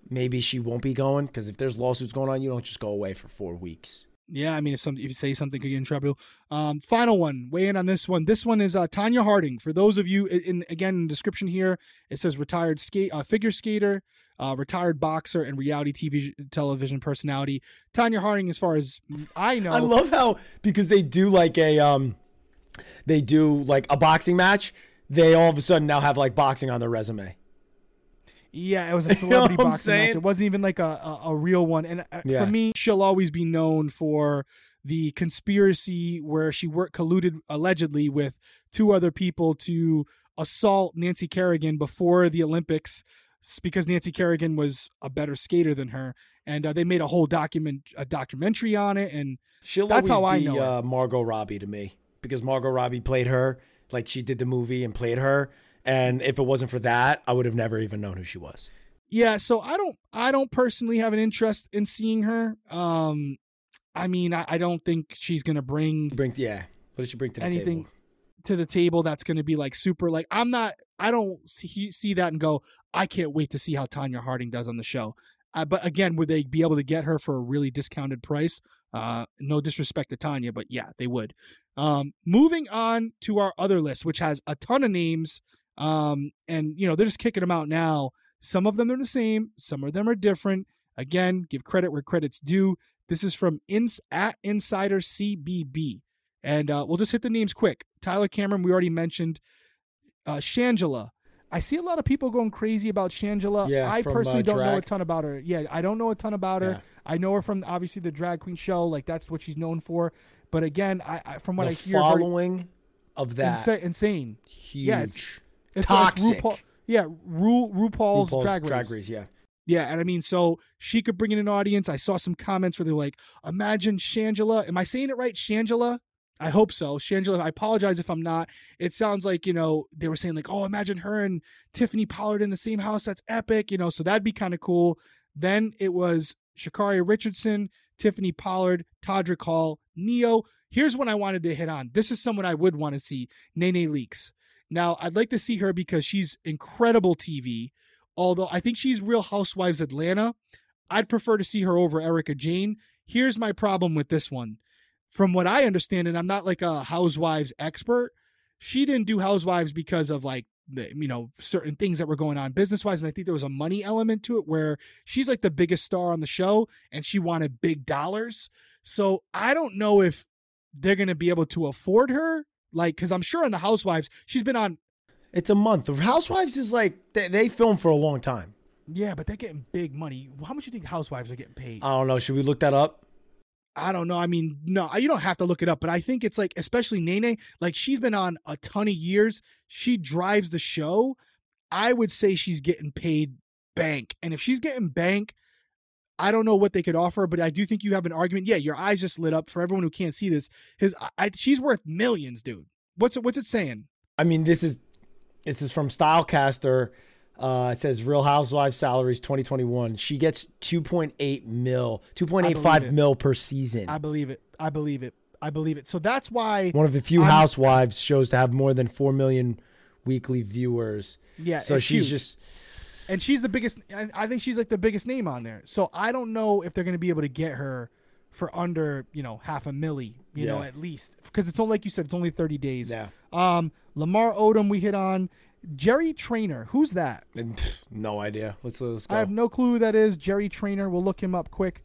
B: maybe she won't be going because if there's lawsuits going on, you don't just go away for four weeks.
A: Yeah, I mean, if, some, if you say something, could get in trouble. Um, final one, weigh in on this one. This one is uh, Tonya Harding. For those of you, in, in again, in the description here, it says retired skate, uh, figure skater, uh, retired boxer, and reality TV television personality. Tonya Harding, as far as I know,
B: I love how because they do like a um, they do like a boxing match. They all of a sudden now have like boxing on their resume.
A: Yeah, it was a celebrity
B: what I'm
A: boxing match. It wasn't even like a, a, a real one. And uh,
B: Yeah.
A: for me, she'll always be known for the conspiracy where she worked colluded allegedly with two other people to assault Nancy Kerrigan before the Olympics because Nancy Kerrigan was a better skater than her. And uh, they made a whole document a documentary on it. And
B: She'll
A: That's how I
B: be
A: know
B: uh, Margot Robbie to me because Margot Robbie played her like she did the movie and played her. And if it wasn't for that, I would have never even known who she was.
A: yeah, so I don't I don't personally have an interest in seeing her. Um, I mean, I, I don't think she's gonna bring
B: Bring yeah, what did she bring to the
A: anything
B: table?
A: To the table that's going to be like super like i'm not i don't see, see that and go i can't wait to see how tonya harding does on the show. Uh, but again would they be able to get her for a really discounted price? Uh no disrespect to tonya but yeah they would. Um moving on to our other list which has a ton of names um and you know they're just kicking them out now. Some of them are the same some of them are different. Again give credit where credit's due. This is from ins at insider cbb and uh, we'll just hit the names quick. Tyler Cameron, we already mentioned. Uh, Shangela. I see a lot of people going crazy about Shangela.
B: Yeah,
A: I
B: from,
A: personally
B: uh,
A: don't know a ton about her. Yeah, I don't know a ton about her. I know her from obviously the drag queen show, like that's what she's known for. But again, I, I from what
B: the
A: I hear, very
B: following of that
A: insa- insane.
B: huge
A: Yeah, it's- It's
B: Toxic.
A: Like RuPaul, yeah, Ru, RuPaul's,
B: RuPaul's
A: drag race.
B: drag race. Yeah,
A: Yeah, and I mean, so she could bring in an audience. I saw some comments where they're like, "Imagine Shangela." Am I saying it right, Shangela? I hope so, Shangela. I apologize if I'm not. It sounds like you know they were saying like, "Oh, imagine her and Tiffany Pollard in the same house. That's epic." You know, so that'd be kind of cool. Then it was Sha'Carri Richardson, Tiffany Pollard, Todrick Hall, Ne-Yo. Here's one I wanted to hit on. This is someone I would want to see: Nene Leakes. Now, I'd like to see her because she's incredible TV. Although I think she's Real Housewives Atlanta, I'd prefer to see her over Erika Jayne. Here's my problem with this one. From what I understand, and I'm not like a Housewives expert, she didn't do Housewives because of like the, you know certain things that were going on business wise, and I think there was a money element to it where she's like the biggest star on the show, and she wanted big dollars. So I don't know if they're gonna be able to afford her, like because I'm sure on the Housewives she's been on
B: it's a month. The Housewives is like they, they film for a long time.
A: Yeah, but they're getting big money. How much do you think housewives are getting paid?
B: I don't know. Should we look that up?
A: I don't know. I mean, no, you don't have to look it up, but I think it's like, especially Nene, like she's been on a ton of years. She drives the show. I would say she's getting paid bank. And if she's getting bank, I don't know what they could offer, but I do think you have an argument. Yeah, your eyes just lit up for everyone who can't see this. His, I, she's worth millions, dude. What's it? What's it saying?
B: I mean, this is this is from Stylecaster. Uh, it says Real Housewives salaries 2021. She gets 2.8 mil, 2.85 mil per season.
A: I believe it. I believe it. I believe it. So that's why.
B: One of the few
A: I'm-
B: Housewives shows to have more than four million weekly viewers.
A: Yeah,
B: So she's
A: huge.
B: just
A: and she's the biggest I- think she's like the biggest name on there so i don't know if they're going to be able to get her for under you know half a milli you know at least because it's only like you said it's only 30 days
B: yeah.
A: um lamar odom we hit on jerry trainor who's that
B: no idea. Let's let's go.
A: i have no clue who that is jerry trainor we'll look him up quick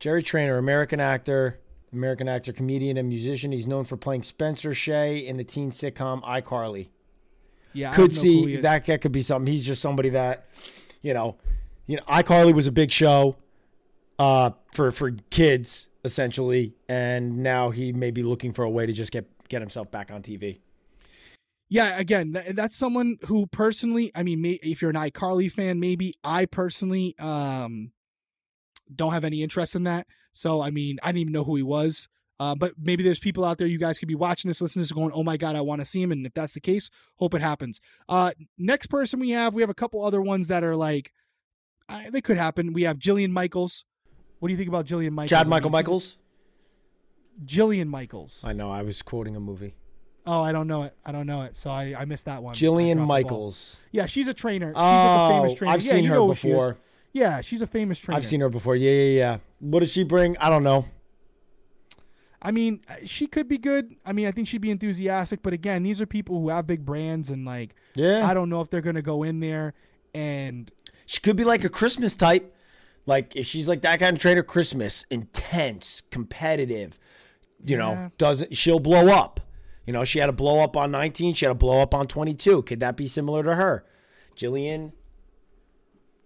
B: Jerry Trainor, American actor, American actor, comedian, and musician. He's known for playing Spencer Shay in the teen sitcom iCarly.
A: yeah
B: could
A: no clue who he
B: see that that could be something. He's just somebody that, you know, you know, iCarly was a big show, uh, for for kids essentially, and now he may be looking for a way to just get get himself back on TV.
A: Yeah again th- that's someone who personally i mean may, if you're an icarly fan maybe i personally um don't have any interest in that. So i mean i didn't even know who he was. Uh, but maybe there's people out there you guys could be watching this listening to this going oh my god i want to see him. And if that's the case hope it happens. Uh next person we have we have a couple other ones that are like uh, they could happen. We have jillian michaels. What do you think about jillian michaels?
B: Chad
A: I
B: Michael
A: mean,
B: Michaels.
A: jillian michaels.
B: I know. I was quoting a movie.
A: Oh i don't know it i don't know it so i, I missed that one
B: Jillian. Michaels.
A: Yeah, she's a trainer. She's
B: Oh,
A: like a famous trainer.
B: I've
A: yeah,
B: seen
A: you
B: her
A: know who she
B: before.
A: Yeah, she's a famous trainer.
B: I've seen her before. Yeah, yeah, yeah. What does she bring? I don't know.
A: I mean, uh, she could be good. I mean, I think she'd be enthusiastic. But again, these are people who have big brands, and like,
B: Yeah,
A: I don't know if they're gonna go in there and
B: She could be like a Christmas type. Like if she's like that kind of trainer, Christmas, intense, competitive. You
A: Yeah.
B: know, doesn't she'll blow up. You know, she had a blow up on 19, she had a blow up on 22. Could that be similar to her? Jillian?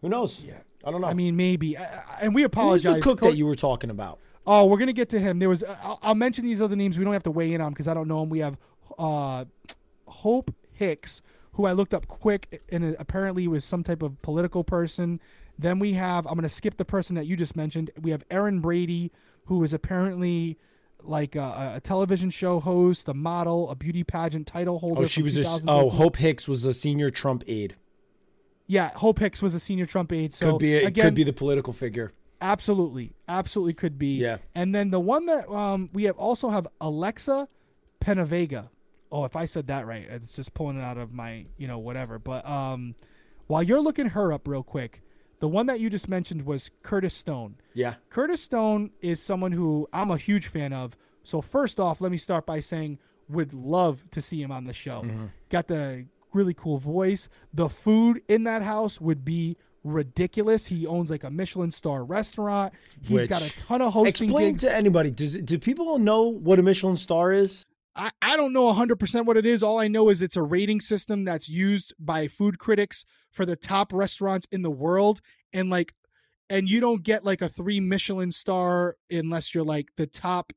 B: Who knows?
A: Yeah.
B: I don't know.
A: I mean, maybe. I, I- and we
B: Who's
A: apologize.
B: the cook
A: Co-
B: that you were talking about?
A: Oh, we're gonna get to him. There was. Uh, I'll, I'll mention these other names. We don't have to weigh in on because I don't know him. We have uh, Hope Hicks, who I looked up quick, and apparently was some type of political person. Then we have. I'm gonna skip the person that you just mentioned. We have Aaron Brady, who is apparently like a, a television show host, a model, a beauty pageant title holder.
B: Oh, she was a, oh, Hope Hicks was a senior Trump aide.
A: Yeah, Hope Hicks was a senior Trump aide. So
B: Could be a,
A: again,
B: could be the political figure.
A: Absolutely, absolutely could be.
B: Yeah.
A: And then the one that um we have also have Alexa Penavega. Oh, if I said that right, it's just pulling it out of my you know whatever. But um, while you're looking her up real quick, the one that you just mentioned was Curtis Stone.
B: Yeah.
A: Curtis Stone is someone who I'm a huge fan of. So first off, let me start by saying would love to see him on the show.
B: Mm-hmm.
A: Got the really cool voice. The food in that house would be ridiculous. He owns like a Michelin star restaurant. He's
B: Which-
A: got a ton of hosting
B: Explain
A: gigs.
B: to anybody. Does do people know what a Michelin star is?
A: I, I don't know 100% what it is. All I know is it's a rating system that's used by food critics for the top restaurants in the world. And like, and you don't get like a three Michelin star unless you're like the top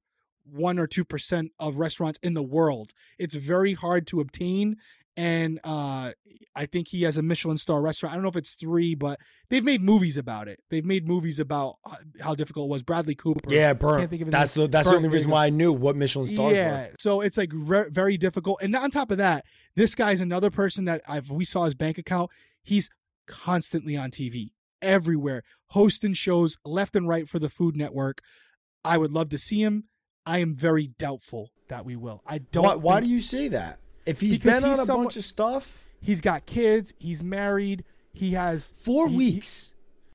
A: one or two percent of restaurants in the world. It's very hard to obtain. And uh, I think he has a Michelin star restaurant. I don't know if it's three, but they've made movies about it. They've made movies about uh, how difficult it was. Bradley Cooper.
B: Yeah,
A: Can't think of
B: That's the that's the only reason why I knew what Michelin stars
A: yeah,
B: were.
A: so it's like re- very difficult. And on top of that, this guy's another person that I've we saw his bank account. He's constantly on TV, everywhere, hosting shows left and right for the Food Network. I would love to see him. I am very doubtful that we will. I don't.
B: Why, why do you say that? If he's
A: Because
B: been
A: he's
B: on a
A: somewhat-
B: bunch of stuff,
A: He's got kids. He's married. He has
B: four
A: he- he-
B: weeks.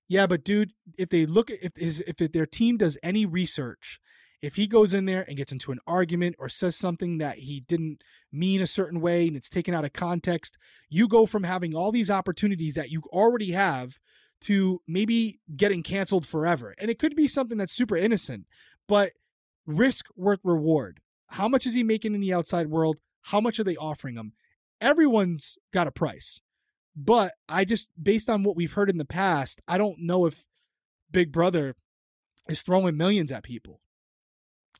A: Yeah, but dude, if they look at if his if their team does any research, if he goes in there and gets into an argument or says something that he didn't mean a certain way and it's taken out of context, you go from having all these opportunities that you already have to maybe getting canceled forever. And it could be something that's super innocent, but risk worth reward. How much is he making in the outside world? How much are they offering them? Everyone's got a price. But I just, based on what we've heard in the past, I don't know if Big Brother is throwing millions at people.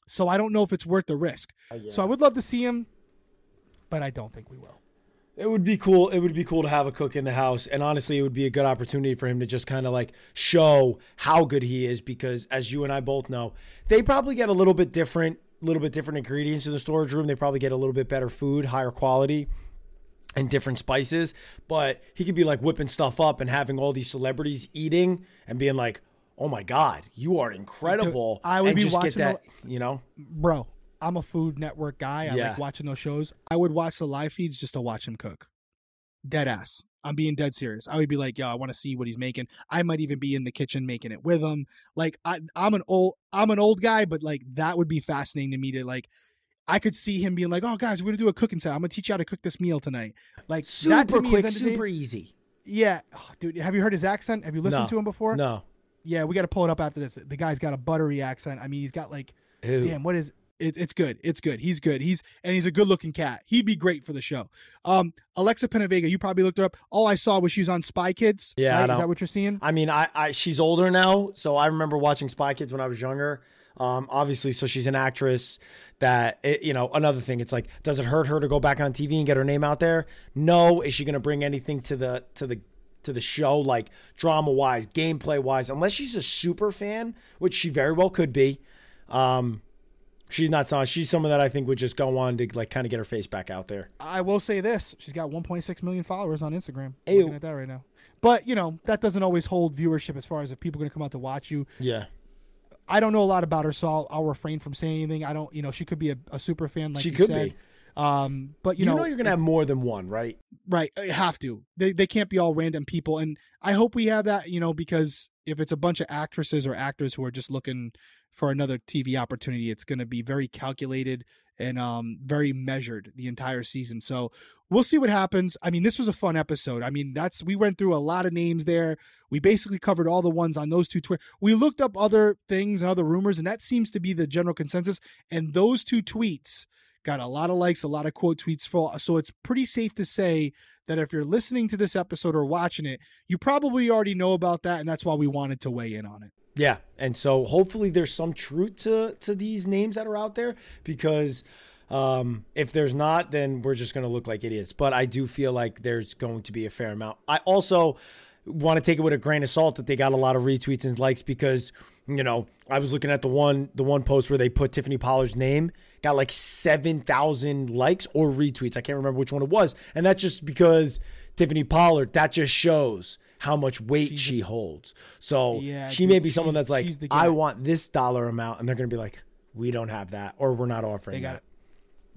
A: So I don't know if it's worth the risk. Uh, so I would love to see him, but I don't think we will.
B: It would be cool. It would be cool to have a cook in the house, and honestly, it would be a good opportunity for him to just kind of like show how good he is. Because as you and I both know, they probably get a little bit different, little bit different ingredients in the storage room. They probably get a little bit better food, higher quality, and different spices. But he could be like whipping stuff up and having all these celebrities eating and being like, "Oh my god, you are incredible!"
A: I would
B: just get that, you know.
A: Bro, I'm a Food Network guy. I
B: Yeah.
A: like watching those shows. I would watch the live feeds just to watch him cook. Dead ass. I'm being dead serious. I would be like, yo, I want to see what he's making. I might even be in the kitchen making it with him. Like I, I'm an old, I'm an old guy, but like that would be fascinating to me to like. I could see him being like, "Oh, guys, we're gonna do a cooking set. I'm gonna teach you how to cook this meal tonight." Like that
B: Super
A: to me is
B: quick, super easy.
A: Yeah, oh, dude. Have you heard his accent? Have you listened
B: No.
A: to him before?
B: No,
A: Yeah, we got to pull it up after this. The guy's got a buttery accent. I mean, he's got like,
B: Ew.
A: damn, what is? It, it's good. It's good. He's good. He's and he's a good looking cat. He'd be great for the show. Um, Alexa Penavega, you probably looked her up. All I saw was she was on Spy Kids.
B: Yeah,
A: right? is that what you're seeing?
B: I mean, I, I she's older now, so I remember watching Spy Kids when I was younger. Um, obviously, so she's an actress. That it, you know, another thing. It's like, does it hurt her to go back on TV and get her name out there? No. Is she going to bring anything to the to the to the show, like drama wise, gameplay wise? Unless she's a super fan, which she very well could be. Um, she's not someone. She's someone that I think would just go on to like kind of get her face back out there.
A: I will say this: she's got 1.6 million followers on Instagram.
B: Ew.
A: Looking at that right now. But you know that doesn't always hold viewership as far as if people are going to come out to watch you.
B: Yeah,
A: I don't know a lot about her, so I'll, I'll refrain from saying anything. I don't, you know, she could be a, a super fan, like
B: She
A: you
B: could
A: said.
B: be.
A: Um, but you,
B: you,
A: know,
B: know, you're gonna have more than one, right?
A: Right, uh, have to. They they can't be all random people, and I hope we have that. You know, because if it's a bunch of actresses or actors who are just looking for another TV opportunity, it's going to be very calculated and um very measured the entire season. So we'll see what happens. I mean, this was a fun episode. I mean, that's we went through a lot of names there. We basically covered all the ones on those two Twitter. We looked up other things and other rumors, and that seems to be the general consensus. And those two tweets got a lot of likes, a lot of quote tweets for. So it's pretty safe to say that if you're listening to this episode or watching it, you probably already know about that, and that's why we wanted to weigh in on it.
B: Yeah, and so hopefully there's some truth to to these names that are out there because um, if there's not, then we're just going to look like idiots. But I do feel like there's going to be a fair amount. I also want to take it with a grain of salt that they got a lot of retweets and likes because you know I was looking at the one the one post where they put Tiffany Pollard's name got like seven thousand likes or retweets. I can't remember which one it was, and that's just because Tiffany Pollard. That just shows how much weight she holds. So
A: Yeah,
B: she may be someone that's like, I want this dollar amount, and they're going to be like, we don't have that, or we're not offering
A: They got
B: that.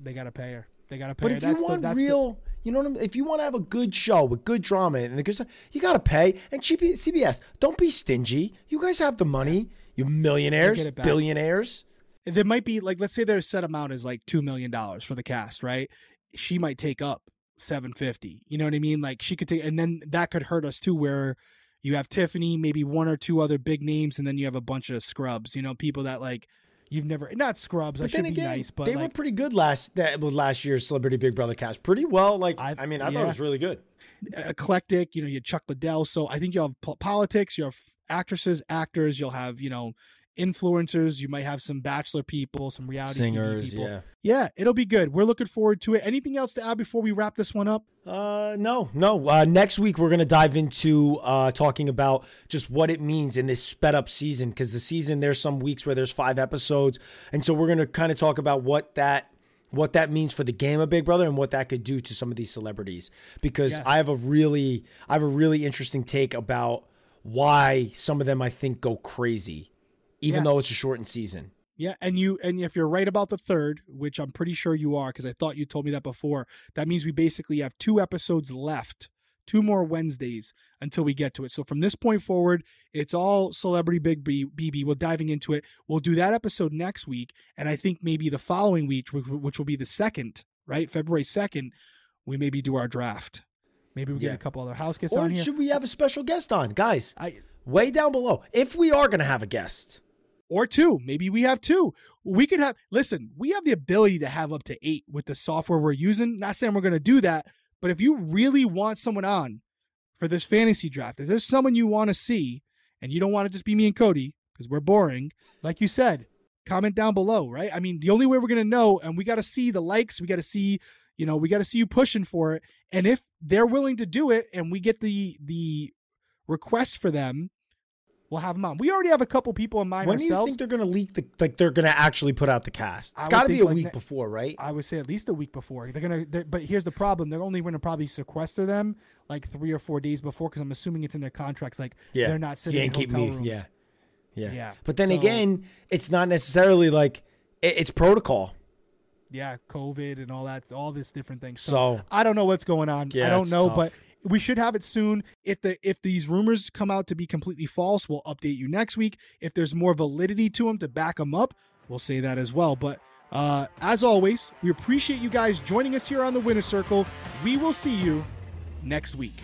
A: They got to pay her. They got to pay
B: But
A: her.
B: if you want
A: the, that's the-
B: real, you know what I mean? If you want to have a good show with good drama and the good stuff, you got to pay. And CB CBS, don't be stingy. You guys have the money. You millionaires, billionaires.
A: there might be like let's say their set amount is like two million dollars for the cast, right? She might take up seven fifty. You know what I mean? Like she could take, and then that could hurt us too, where you have Tiffany, maybe one or two other big names, and then you have a bunch of scrubs. You know, people that like you've never not scrubs. I
B: But
A: should
B: then
A: be
B: again,
A: nice, but
B: they were pretty good last that with last year's Celebrity Big Brother cast. Pretty well. Like I,
A: I-
B: mean, I thought it was really good.
A: eclectic. You know, you Chuck Liddell. So I think you have po- politics, you have actresses, actors. You'll have you know influencers. You might have some bachelor people, some reality TV
B: Singers,
A: people.
B: yeah.
A: Yeah, it'll be good. We're looking forward to it. Anything else to add before we wrap this one up?
B: Uh, no, no. Uh, next week we're gonna dive into uh talking about just what it means in this sped up season because the season there's some weeks where there's five episodes, and so we're gonna kind of talk about what that what that means for the game of Big Brother and what that could do to some of these celebrities because
A: Yeah.
B: I have a really I have a really interesting take about why some of them I think go crazy, even
A: Yeah.
B: though it's a shortened season.
A: Yeah, and you and if you're right about the third, which I'm pretty sure you are because I thought you told me that before, that means we basically have two episodes left, two more Wednesdays until we get to it. So from this point forward, it's all Celebrity Big B- BB. We're diving into it. We'll do that episode next week, and I think maybe the following week, which which will be the second, right, February second, we maybe do our draft. Maybe we get
B: Yeah.
A: a couple other house guests
B: Or
A: on here.
B: should we have a special guest on, guys?
A: I
B: Way down below, if we are gonna have a guest.
A: Or two. Maybe we have two. We could have, listen, we have the ability to have up to eight with the software we're using. Not saying we're going to do that, but if you really want someone on for this fantasy draft, if there's someone you want to see and you don't want to just be me and Cody because we're boring, like you said, comment down below, right? I mean, the only way we're going to know, and we got to see the likes, we got to see, you know, we got to see you pushing for it. And if they're willing to do it and we get the, the, request for them we'll have them on we already have a couple people in mind
B: When do you think they're gonna leak the like they're gonna actually put out the cast? It's got to be a
A: like
B: week
A: ne-
B: before, right?
A: I would say at least a week before. They're gonna, they're, but here's the problem: they're only gonna probably sequester them like three or four days before, because I'm assuming it's in their contracts. Like
B: yeah,
A: they're not sitting
B: you
A: in
B: ain't keep
A: hotel
B: me.
A: rooms.
B: Yeah, yeah,
A: Yeah.
B: But then
A: So-
B: again, it's not necessarily like it, it's protocol.
A: yeah, COVID and all that, all this different things. So,
B: So
A: I don't know what's going on. I don't know,
B: tough.
A: but we should have it soon. If the if these rumors come out to be completely false, we'll update you next week. If there's more validity to them to back them up, we'll say that as well. But uh, as always, we appreciate you guys joining us here on the Winner Circle. We will see you next week.